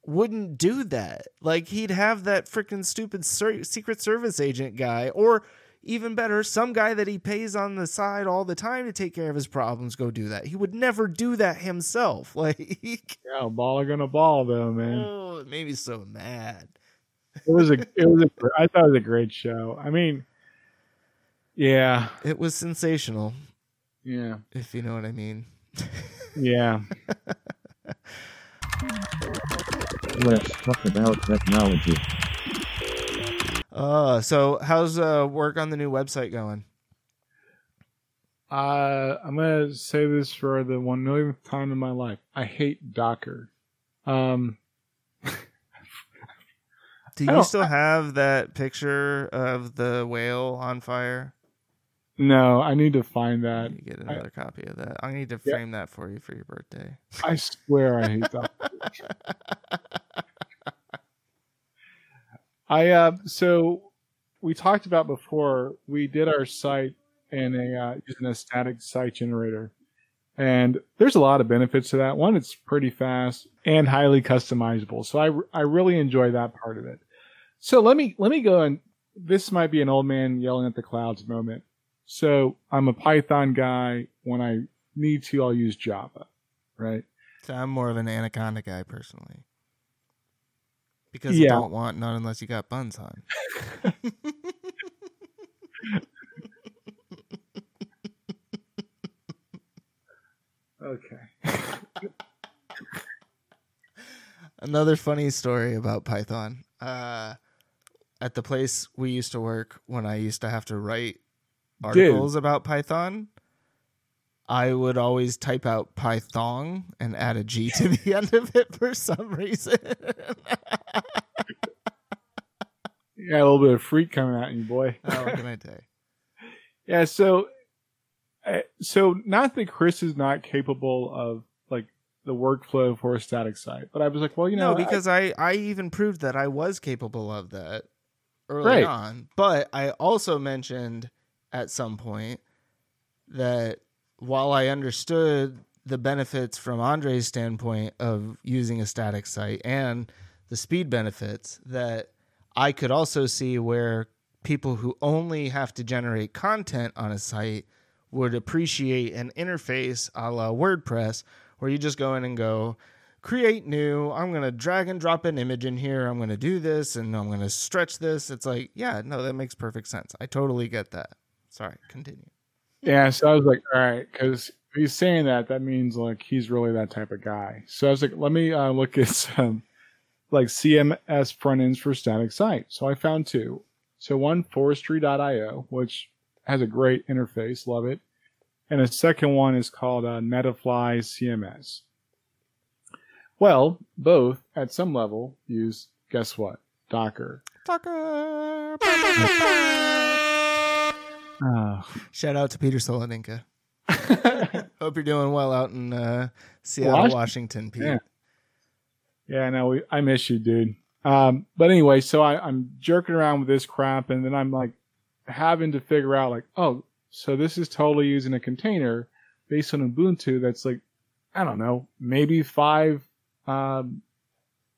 wouldn't do that. Like he'd have that freaking stupid ser- Secret Service agent guy, or even better, some guy that he pays on the side all the time to take care of his problems go do that. He would never do that himself. Like, Yeah, baller gonna ball though, man. oh, it made me so mad. It was a, it was a, I thought it was a great show. I mean, yeah, It was sensational, yeah, if you know what I mean. yeah. Let's talk about technology. Uh, so how's uh work on the new website going? Uh, I'm gonna say this for the one millionth time in my life. I hate Docker. Um, Do you still have that picture of the whale on fire? no, I need to find that. You get another copy of that. I need to Yeah. frame that for you for your birthday. I swear I hate Docker. I uh, so we talked about before. We did our site in a uh, using a static site generator, and there's a lot of benefits to that. One, it's pretty fast and highly customizable. So I I really enjoy that part of it. So let me let me go and this might be an old man yelling at the clouds moment. So I'm a Python guy. When I need to, I'll use Java, right? So I'm more of an anaconda guy personally. Because Yeah. you don't want none unless you got buns on. Okay. Another funny story about Python. Uh, at the place we used to work, when I used to have to write articles about Python, I would always type out Python and add a G to the end of it for some reason. You got a little bit of freak coming out in you, boy. oh, what can I? Yeah, so uh, so not that Chris is not capable of like the workflow for a static site. But I was like, well, you know, no, because I, I even proved that I was capable of that early Right. on. But I also mentioned at some point that while I understood the benefits from Andre's standpoint of using a static site and the speed benefits, that I could also see where people who only have to generate content on a site would appreciate an interface a la WordPress where you just go in and go, create new. I'm going to drag and drop an image in here. I'm going to do this and I'm going to stretch this. It's like, yeah, no, that makes perfect sense. I totally get that. Sorry, continue. Yeah, so I was like, all right, because he's saying that, that means like he's really that type of guy. So I was like, let me uh, look at some like CMS front ends for static sites. So I found two. So one, forestry.io, which has a great interface, love it. And a second one is called uh, Netlify CMS. Well, both at some level use, guess what? Docker. Tucker. Oh. Shout out to Peter Soloninka. Hope you're doing well out in uh, Seattle, Washington. Washington, Pete. Yeah. Yeah, no, we, I miss you, dude. Um, but anyway, so I, I'm jerking around with this crap, and then I'm like having to figure out, like, oh, so this is totally using a container based on Ubuntu that's like, I don't know, maybe five, um,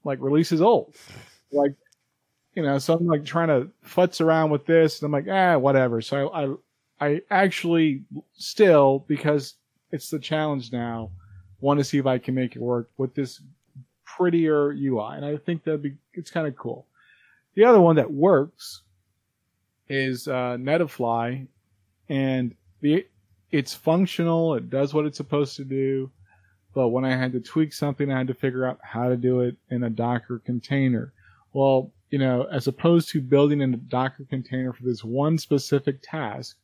like releases old. Like, you know, so I'm like trying to futz around with this, and I'm like, ah, whatever. So I, I, I actually still, because it's the challenge now, want to see if I can make it work with this prettier UI, and I think that'd be it's kind of cool. The other one that works is uh, Netlify, and the it's functional. It does what it's supposed to do, but when I had to tweak something, I had to figure out how to do it in a Docker container. Well, you know, as opposed to building a Docker container for this one specific task,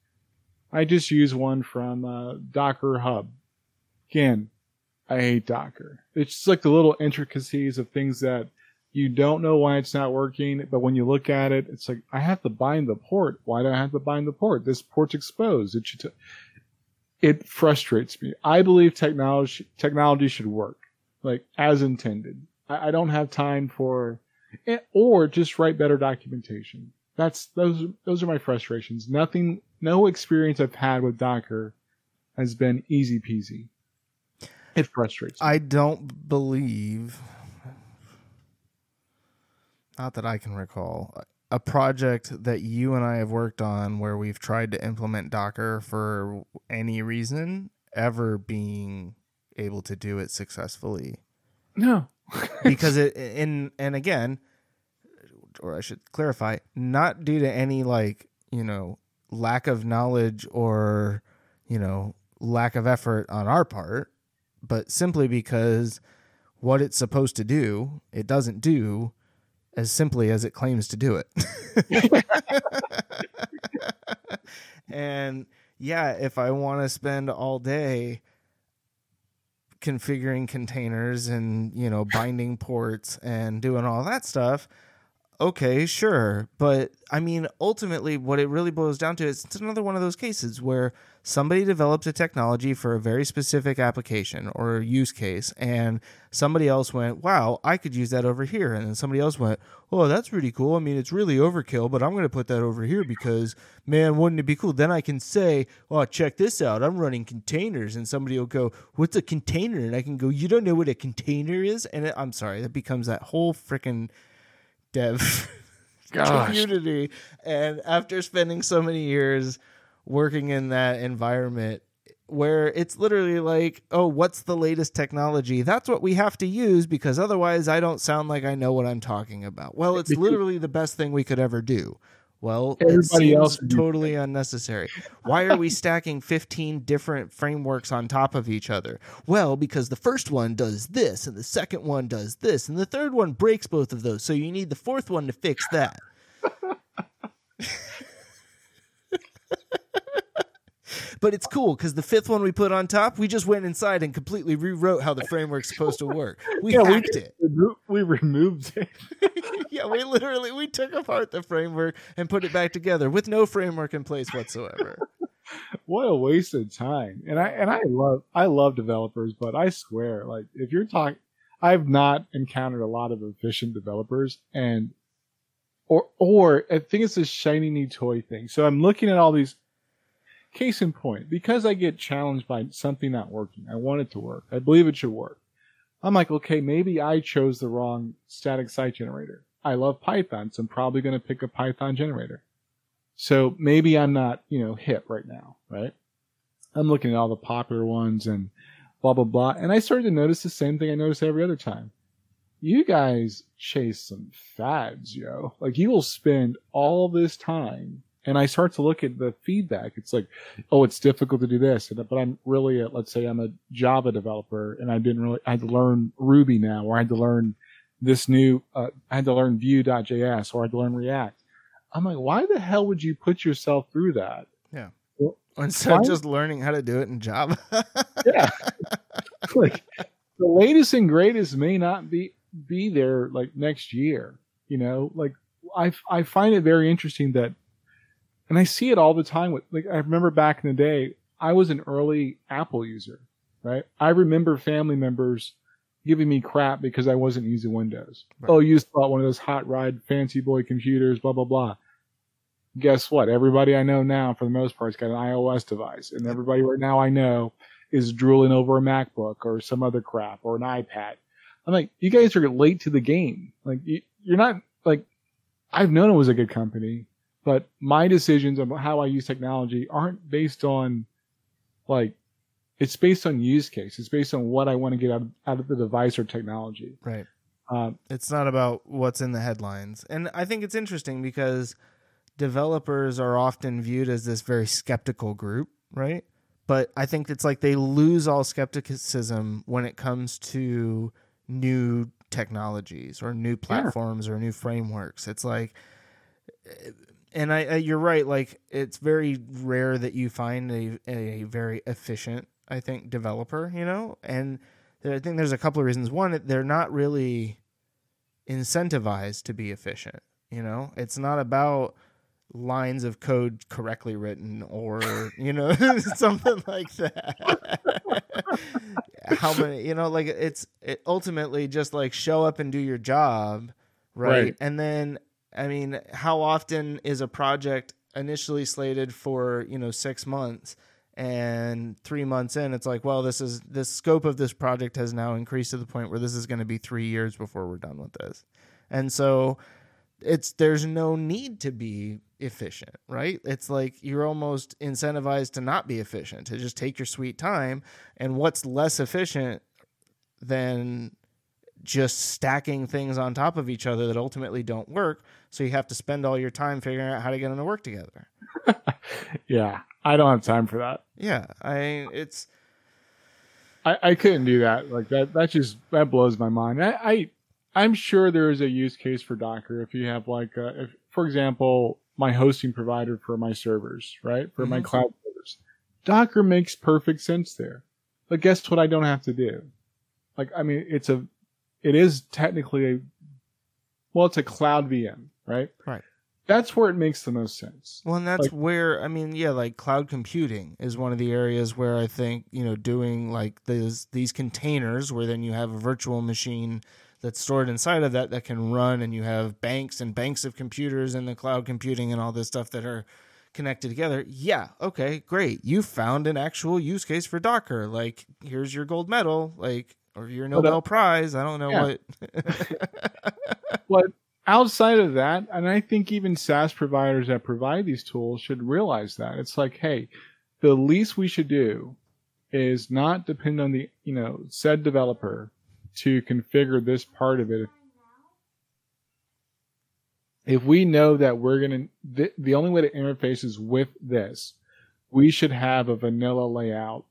I just use one from uh, Docker Hub. Again, I hate Docker. It's just like the little intricacies of things that you don't know why it's not working, but when you look at it, it's like I have to bind the port. Why do I have to bind the port? This port's exposed. It should. T- it frustrates me. I believe technology technology should work like as intended. I, I don't have time for, Eh, or just write better documentation. That's those. Those are my frustrations. Nothing. No experience I've had with Docker has been easy peasy. It frustrates me. I don't believe, not that I can recall, a project that you and I have worked on where we've tried to implement Docker for any reason ever being able to do it successfully. no. Because it in and again or I should clarify not due to any like you know lack of knowledge or you know lack of effort on our part but simply because what it's supposed to do it doesn't do as simply as it claims to do it. And yeah if i want to spend all day configuring containers and you know binding ports and doing all that stuff okay sure. But i mean ultimately what it really boils down to is it's another one of those cases where somebody developed a technology for a very specific application or use case and somebody else went wow i could use that over here. And then somebody else went oh that's really cool. I mean it's really overkill but i'm going to put that over here because man wouldn't it be cool? Then i can say oh check this out. I'm running containers. And somebody will go what's a container? And i can go you don't know what a container is? And it, i'm sorry that becomes that whole freaking dev community and after spending so many years working in that environment where it's literally like, oh, what's the latest technology? That's what we have to use because otherwise I don't sound like I know what I'm talking about. Well, it's literally the best thing we could ever do. Well, it Everybody seems else totally unnecessary. Why are we stacking 15 different frameworks on top of each other? Well, because the first one does this and the second one does this and the third one breaks both of those. So you need the fourth one to fix that. But it's cool because the fifth one we put on top, we just went inside and completely rewrote how the framework's supposed to work. We Yeah, we- hacked it. We removed it. yeah, we literally we took apart the framework and put it back together with no framework in place whatsoever. what a waste of time. And I and I love I love developers, but I swear, like if you're talking, I've not encountered a lot of efficient developers, and or or I think it's a shiny new toy thing. So I'm looking at all these. Case in point, because I get challenged by something not working, I want it to work. I believe it should work. I'm like, okay, maybe I chose the wrong static site generator. I love Python, so I'm probably going to pick a Python generator. So maybe I'm not, you know, hip right now, right? I'm looking at all the popular ones and blah, blah, blah. And I started to notice the same thing I notice every other time. You guys chase some fads, yo. Like you will spend all this time and I start to look at the feedback. It's like, oh, it's difficult to do this, but I'm really, a, let's say I'm a Java developer and I didn't really, I had to learn Ruby now, or I had to learn this new, uh, I had to learn Vue.js, or I had to learn React. I'm like, why the hell would you put yourself through that? Yeah. Well, Instead of just learning how to do it in Java. yeah. like the latest and greatest may not be be there like next year. You know, like I I find it very interesting that, and I see it all the time. With like I remember back in the day, I was an early Apple user, right? I remember family members giving me crap because I wasn't using Windows. Right. Oh, you just bought one of those hot ride fancy boy computers, blah blah blah. Guess what? Everybody I know now, for the most part, has got an iOS device, and everybody right now I know is drooling over a MacBook or some other crap or an iPad. I'm like, you guys are late to the game. Like, you, you're not like, I've known it was a good company, but my decisions on how I use technology aren't based on like, it's based on use case. It's based on what I want to get out of, out of the device or technology. right. Um, It's not about what's in the headlines. And I think it's interesting because developers are often viewed as this very skeptical group, right? But I think it's like they lose all skepticism when it comes to new technologies or new platforms or new frameworks. It's like, and I, I you're right. Like it's very rare that you find a a very efficient, I think, developer. You know, and there, I think there's a couple of reasons. One, they're not really incentivized to be efficient. You know, it's not about lines of code correctly written or you know something like that how many you know like it's it ultimately just like show up and do your job right? Right. and then i mean how often is a project initially slated for you know six months and three months in it's like well this is the scope of this project has now increased to the point where this is going to be three years before we're done with this and so it's there's no need to be efficient, right? It's like you're almost incentivized to not be efficient, to just take your sweet time. And what's less efficient than just stacking things on top of each other that ultimately don't work? So you have to spend all your time figuring out how to get them to work together. yeah, I don't have time for that. Yeah, I it's I, I couldn't do that. Like that, that just, that blows my mind. I, I, I'm sure there is a use case for Docker if you have like, uh, if, for example, my hosting provider for my servers, right? For my Mhm. cloud servers. Docker makes perfect sense there. But guess what I don't have to do? Like, I mean, it's a, it is technically a, well, it's a cloud VM, right? Right. That's where it makes the most sense. Well, and that's Like- where I mean, yeah, like cloud computing is one of the areas where I think you know doing like these these containers where then you have a virtual machine that's stored inside of that that can run, and you have banks and banks of computers in the cloud computing and all this stuff that are connected together. Yeah, okay, great. You found an actual use case for Docker. Like, here's your gold medal, like or your But, uh, Nobel Prize. I don't know yeah. what. But outside of that, and I think even SaaS providers that provide these tools should realize that it's like, hey, the least we should do is not depend on the you know said developer to configure this part of it. If we know that we're gonna, the, the only way to interface is with this, we should have a vanilla layout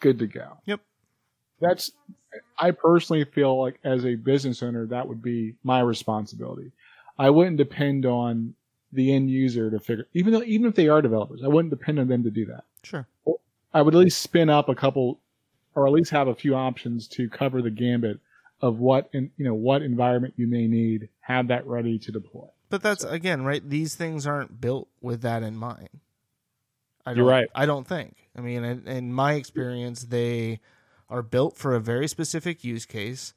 good to go. Yep. That's I personally feel like as a business owner, that would be my responsibility. I wouldn't depend on the end user to figure, even though, even if they are developers, I wouldn't depend on them to do that. sure. I would at least spin up a couple, or at least have a few options to cover the gambit of what, in, you know, what environment you may need, have that ready to deploy. But that's again, right? These things aren't built with that in mind. I don't, You're right. I don't think. I mean, in, in my experience, they are built for a very specific use case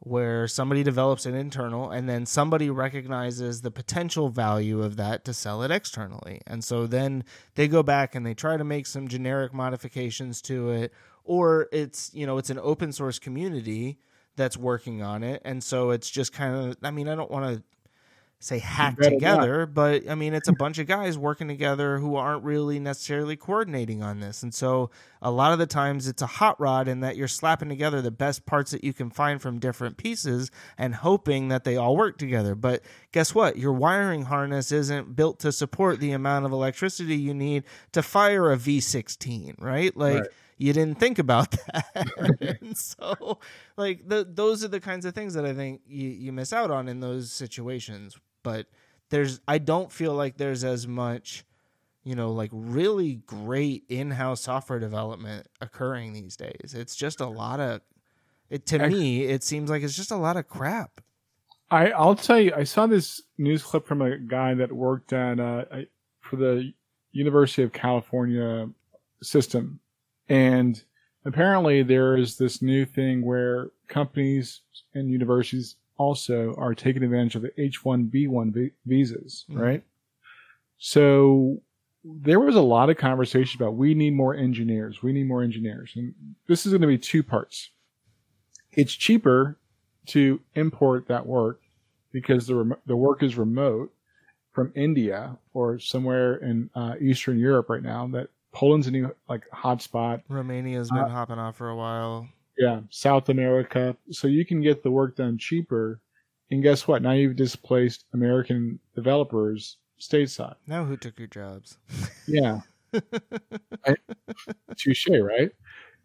where somebody develops an internal and then somebody recognizes the potential value of that to sell it externally. And so then they go back and they try to make some generic modifications to it or it's, you know, it's an open source community that's working on it and so it's just kind of I mean, I don't want to say hack better not. together, but I mean, it's a bunch of guys working together who aren't really necessarily coordinating on this. And so a lot of the times it's a hot rod in that you're slapping together the best parts that you can find from different pieces and hoping that they all work together. But guess what? Your wiring harness isn't built to support the amount of electricity you need to fire a V16, right? Like, Right. you didn't think about that. and so like the, those are the kinds of things that I think you, you miss out on in those situations. But there's I don't feel like there's as much, you know, like really great in-house software development occurring these days. It's just a lot of it to Ex- me, it seems like it's just a lot of crap. I, I'll tell you, I saw this news clip from a guy that worked at uh, for the University of California system, and apparently there is this new thing where companies and universities also are taking advantage of the H-1B1 vi- visas, Mhm. right? So there was a lot of conversation about we need more engineers, we need more engineers, and this is going to be two parts. It's cheaper to import that work because the remo- the work is remote from India or somewhere in uh, Eastern Europe right now. That Poland's a new like hotspot. Romania's been Uh, hopping off for a while. Yeah, South America. So you can get the work done cheaper. And guess what? Now you've displaced American developers stateside. Now who took your jobs? Yeah. I- Touche, right?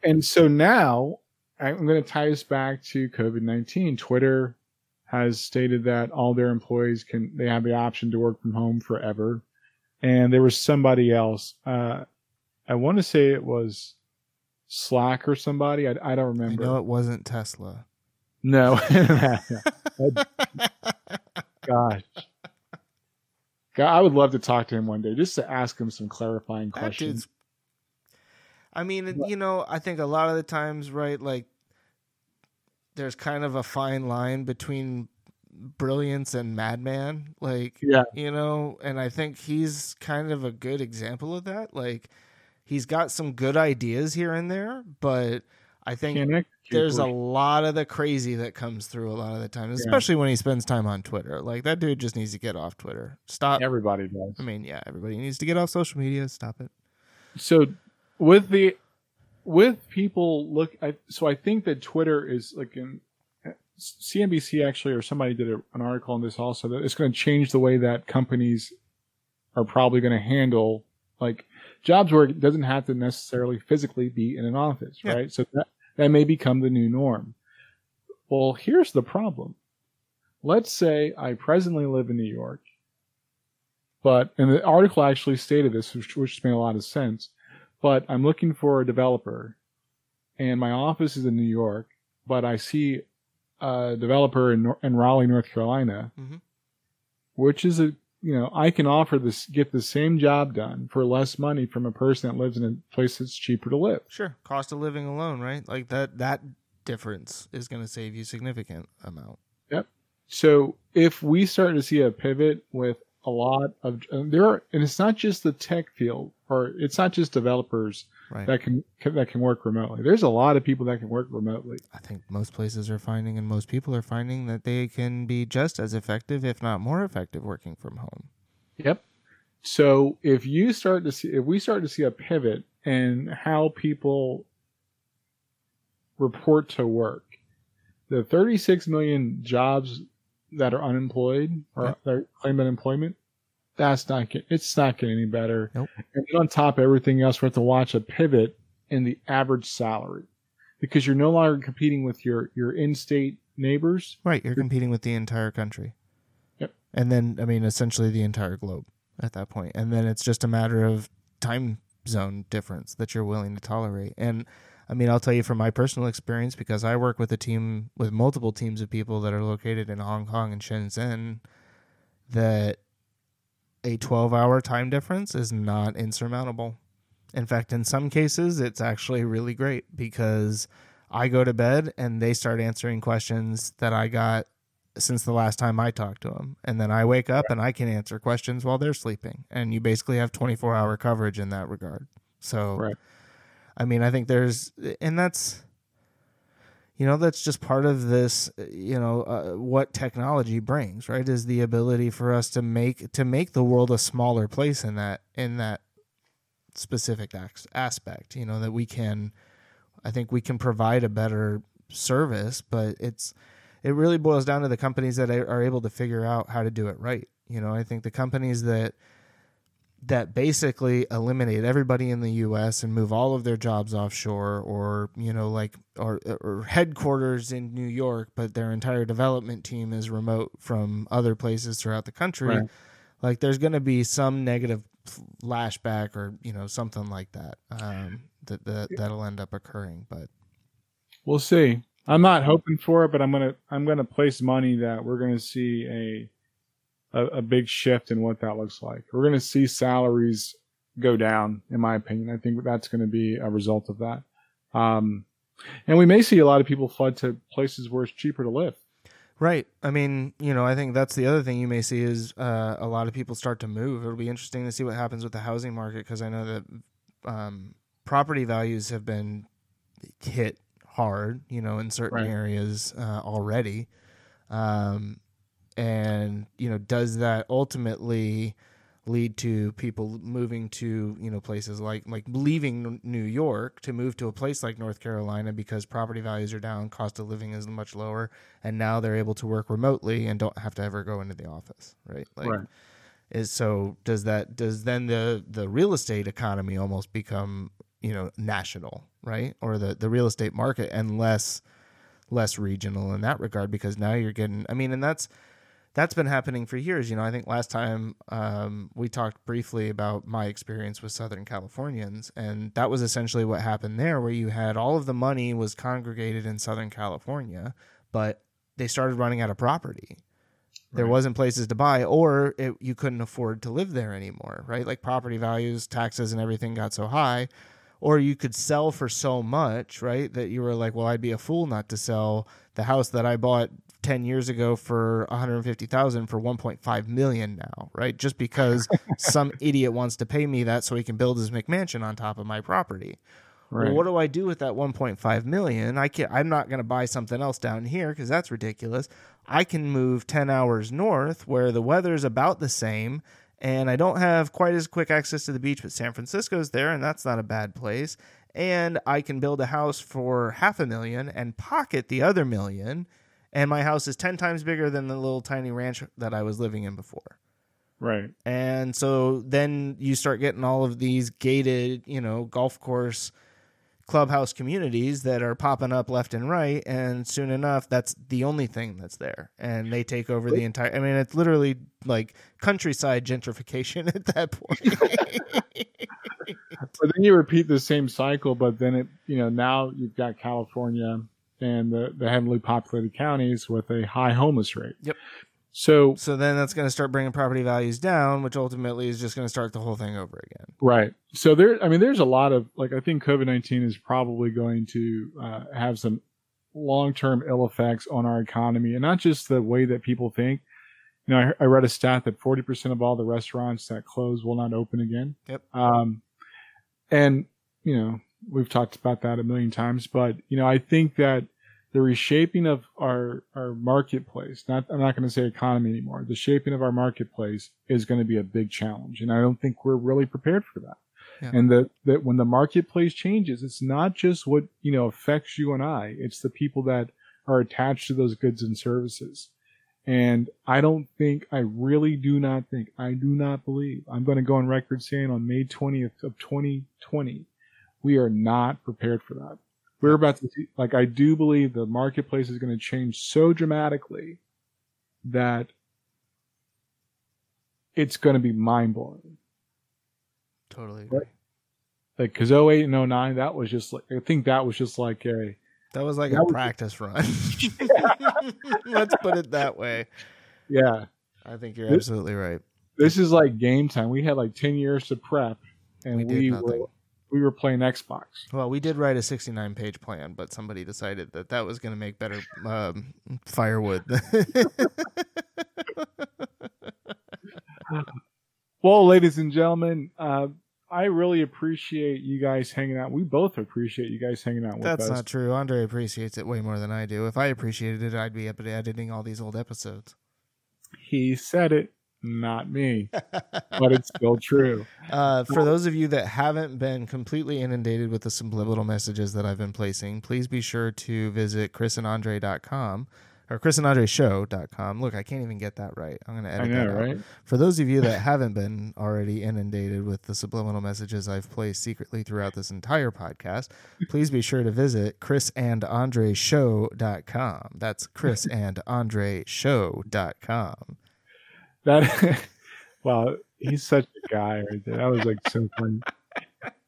And so now I'm going to tie this back to COVID 19. Twitter has stated that all their employees can, they have the option to work from home forever. And there was somebody else, uh, I want to say it was Slack or somebody. I, I don't remember. No, it wasn't Tesla. No. Gosh. God, I would love to talk to him one day just to ask him some clarifying That questions. dude's. I mean, you know, I think a lot of the times, right? Like, there's kind of a fine line between brilliance and madman. Like, Yeah. you know, and I think he's kind of a good example of that. Like, he's got some good ideas here and there, but I think there's a lot of the crazy that comes through a lot of the time, especially when he spends time on Twitter. Like, that dude just needs to get off Twitter. Stop. everybody does. I mean, yeah, everybody needs to get off social media. Stop it. So with the with people look, I, so I think that Twitter is like in CNBC actually, or somebody did a, an article on this also that it's going to change the way that companies are probably going to handle like jobs where it doesn't have to necessarily physically be in an office, Yeah. right? So that that may become the new norm. Well, here's the problem. Let's say I presently live in New York, but and the article actually stated this, which, which made a lot of sense. But I'm looking for a developer, and my office is in New York, but I see a developer in, in Raleigh, North Carolina, Mhm. which is a you know I can offer this get the same job done for less money from a person that lives in a place that's cheaper to live. Sure, cost of living alone, right? Like that that difference is going to save you significant amount. Yep. So if we start to see a pivot with a lot of there are, and it's not just the tech field, or it's not just developers Right. that can that can work remotely. There's a lot of people that can work remotely. I think most places are finding and most people are finding that they can be just as effective if not more effective working from home. Yep. So if you start to see, if we start to see a pivot in how people report to work, the 36 million jobs that are unemployed or that claim unemployment, that's not get, it's not getting any better. Nope. And then on top of everything else, we have to watch a pivot in the average salary because you're no longer competing with your your in-state neighbors. Right, you're competing with the entire country. Yep. And then I mean essentially the entire globe at that point. And then it's just a matter of time zone difference that you're willing to tolerate. And I mean, I'll tell you from my personal experience because I work with a team with multiple teams of people that are located in Hong Kong and Shenzhen that a 12 hour time difference is not insurmountable. In fact, in some cases, it's actually really great because I go to bed and they start answering questions that I got since the last time I talked to them. And then I wake up and I can answer questions while they're sleeping. And you basically have 24 hour coverage in that regard. So, Right. I mean, I think there's, and that's, you know, that's just part of this, you know, uh, what technology brings, right? Is the ability for us to make, to make the world a smaller place in that, in that specific aspect, you know, that we can, I think we can provide a better service, but it's, it really boils down to the companies that are able to figure out how to do it right. You know, I think the companies that that basically eliminate everybody in the U.S. and move all of their jobs offshore, or you know, like or, or headquarters in New York, but their entire development team is remote from other places throughout the country. Right. Like, there's going to be some negative flashback, or you know, something like that um, that, that that'll end up occurring. But We'll see. I'm not hoping for it, but I'm gonna I'm gonna place money that we're gonna see a a, a big shift in what that looks like. We're gonna see salaries go down, in my opinion. I think that's gonna be a result of that. Um, and we may see a lot of people flood to places where it's cheaper to live. Right. I mean, you know, I think that's the other thing you may see is uh, a lot of people start to move. It'll be interesting to see what happens with the housing market because I know that um, property values have been hit hard, you know, in certain Right. areas uh, already. Um, and, you know, does that ultimately lead to people moving to you know places like like leaving New York to move to a place like North Carolina because property values are down, cost of living is much lower, and now they're able to work remotely and don't have to ever go into the office, right? Like, Right. Is so does that does then the the real estate economy almost become you know national, right? Or the the real estate market and less less regional in that regard because now you're getting I mean and that's that's been happening for years. You know, I think last time um, we talked briefly about my experience with Southern Californians, and that was essentially what happened there, where you had all of the money was congregated in Southern California, but they started running out of property. There wasn't places to buy, or it, you couldn't afford to live there anymore, right? Like property values, taxes, and everything got so high, or you could sell for so much, right? That you were like, well, I'd be a fool not to sell the house that I bought 10 years ago for 150,000 for 1.5 million now, right? Just because some idiot wants to pay me that so he can build his McMansion on top of my property. Right. Well, what do I do with that 1.5 million? I can I'm not going to buy something else down here cuz that's ridiculous. I can move 10 hours north where the weather's about the same and I don't have quite as quick access to the beach, but San Francisco's there and that's not a bad place. And I can build a house for half a million and pocket the other million and my house is 10 times bigger than the little tiny ranch that I was living in before. right. And so then you start getting all of these gated, you know, golf course clubhouse communities that are popping up left and right and soon enough that's the only thing that's there and they take over the entire I mean it's literally like countryside gentrification at that point. But then you repeat the same cycle, but then it, you know, now you've got California and the, the heavily populated counties with a high homeless rate. Yep. So, so then that's going to start bringing property values down which ultimately is just going to start the whole thing over again. right. So there, I mean, there's a lot of, like, I think COVID 19 is probably going to uh, have some long term ill effects on our economy and not just the way that people think. You know, I, I read a stat that 40% of all the restaurants that close will not open again. Yep. Um, and, you know, we've talked about that a million times, but, you know, I think that the reshaping of our, our marketplace, not, I'm not going to say economy anymore, the shaping of our marketplace is going to be a big challenge. And I don't think we're really prepared for that. Yeah. And that, that when the marketplace changes, it's not just what, you know, affects you and I, it's the people that are attached to those goods and services. And I don't think, I really do not think, I do not believe, I'm going to go on record saying on May 20th of 2020, we are not prepared for that. We're about to see, like, I do believe the marketplace is going to change so dramatically that it's going to be mind blowing. Totally. Right. Like, cause 08 and 09, that was just like, I think that was just like a, That was like That a was- practice run. Let's put it that way. yeah, I think you're This- absolutely right. this is like game time. We had like 10 years to prep and We we, did were. We were playing Xbox. Well, we did write a 69 page plan, but somebody decided that that was going to make better um, firewood. Well, ladies and gentlemen, uh, I really appreciate you guys hanging out. We both appreciate you guys hanging out with That's us. That's not true. Andre appreciates it way more than I do. If I appreciated it, I'd be up editing all these old episodes. He said it, not me, but it's still true. Uh, for those of you that haven't been completely inundated with the subliminal messages that I've been placing, please be sure to visit chrisandandre.com or chrisandandreshow.com. Look, I can't even get that right. I'm going to edit know, that out. right? For those of you that haven't been already inundated with the subliminal messages I've placed secretly throughout this entire podcast, please be sure to visit chrisandandreshow.com. That's chrisandandreshow.com. That wow, he's such a guy right there. That was like so funny.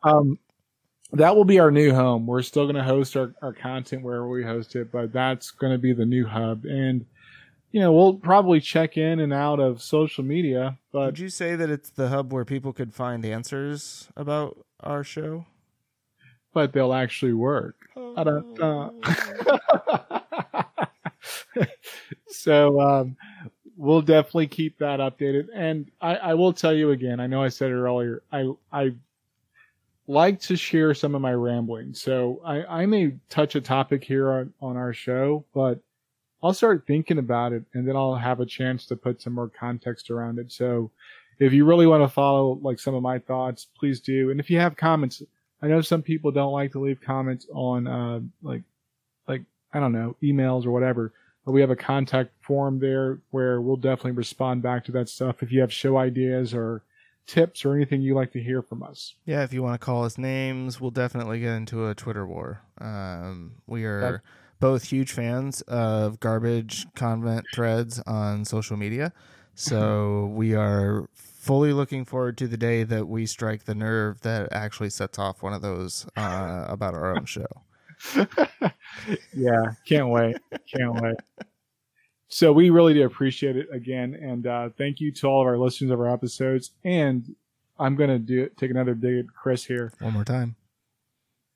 Um, that will be our new home. We're still going to host our, our content wherever we host it, but that's going to be the new hub. And you know, we'll probably check in and out of social media, but Would you say that it's the hub where people could find answers about our show? but they'll actually work. Da-da-da. so um, we'll definitely keep that updated. And I, I will tell you again. I know I said it earlier. I I like to share some of my rambling. So I, I may touch a topic here on, on our show, but I'll start thinking about it and then I'll have a chance to put some more context around it. So if you really want to follow like some of my thoughts, please do. And if you have comments, I know some people don't like to leave comments on uh like like I don't know, emails or whatever. We have a contact form there where we'll definitely respond back to that stuff if you have show ideas or tips or anything you like to hear from us. Yeah, if you want to call us names, we'll definitely get into a Twitter war. Um, we are That- both huge fans of garbage convent threads on social media. So we are fully looking forward to the day that we strike the nerve that actually sets off one of those uh, about our own show. yeah, can't wait. Can't wait. So we really do appreciate it again, and uh, thank you to all of our listeners of our episodes. And I'm gonna do it, take another dig at Chris here. One more time.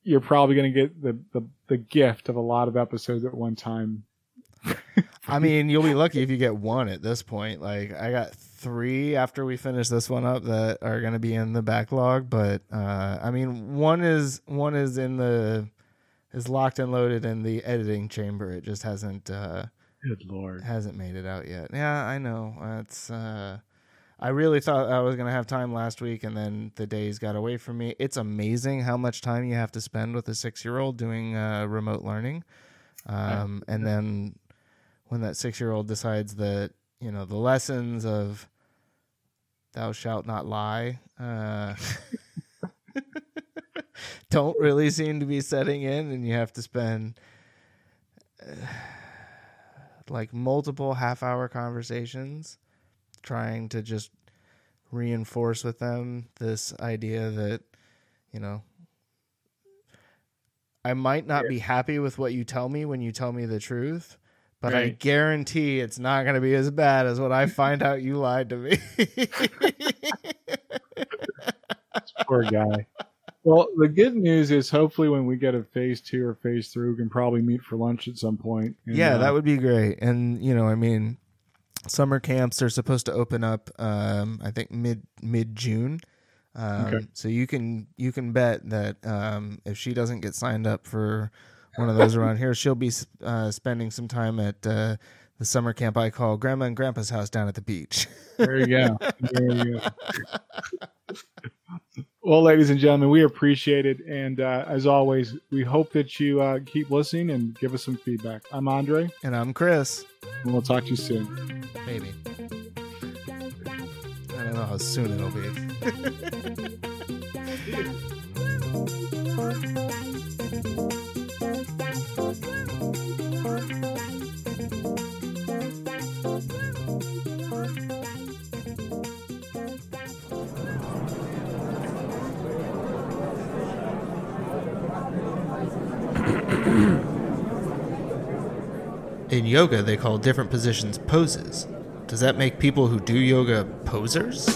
You're probably gonna get the the, the gift of a lot of episodes at one time. I mean, you'll be lucky if you get one at this point. Like, I got three after we finish this one up that are going to be in the backlog. But uh, I mean, one is one is in the is locked and loaded in the editing chamber. It just hasn't uh, Good lord. hasn't made it out yet. Yeah, I know. It's uh, I really thought I was going to have time last week, and then the days got away from me. It's amazing how much time you have to spend with a six year old doing uh, remote learning. Um, and then when that six year old decides that, you know, the lessons of thou shalt not lie uh, don't really seem to be setting in, and you have to spend uh, like multiple half hour conversations trying to just reinforce with them this idea that, you know, I might not be happy with what you tell me when you tell me the truth, but I guarantee it's not going to be as bad as when I find out you lied to me. Poor guy. Well, the good news is hopefully when we get a phase two or phase three, we can probably meet for lunch at some point. And, yeah, uh, that would be great. And you know, I mean, summer camps are supposed to open up. Um, I think mid mid June. Um, Okay. So you can you can bet that um, if she doesn't get signed up for one of those around here, she'll be uh, spending some time at uh, the summer camp I call Grandma and Grandpa's house down at the beach. There you go. There you go. well, ladies and gentlemen, we appreciate it. And uh, as always, we hope that you uh, keep listening and give us some feedback. I'm Andre, and I'm Chris. and we'll talk to you soon. Maybe. I don't know how soon it'll be. In yoga, they call different positions poses. Does that make people who do yoga posers?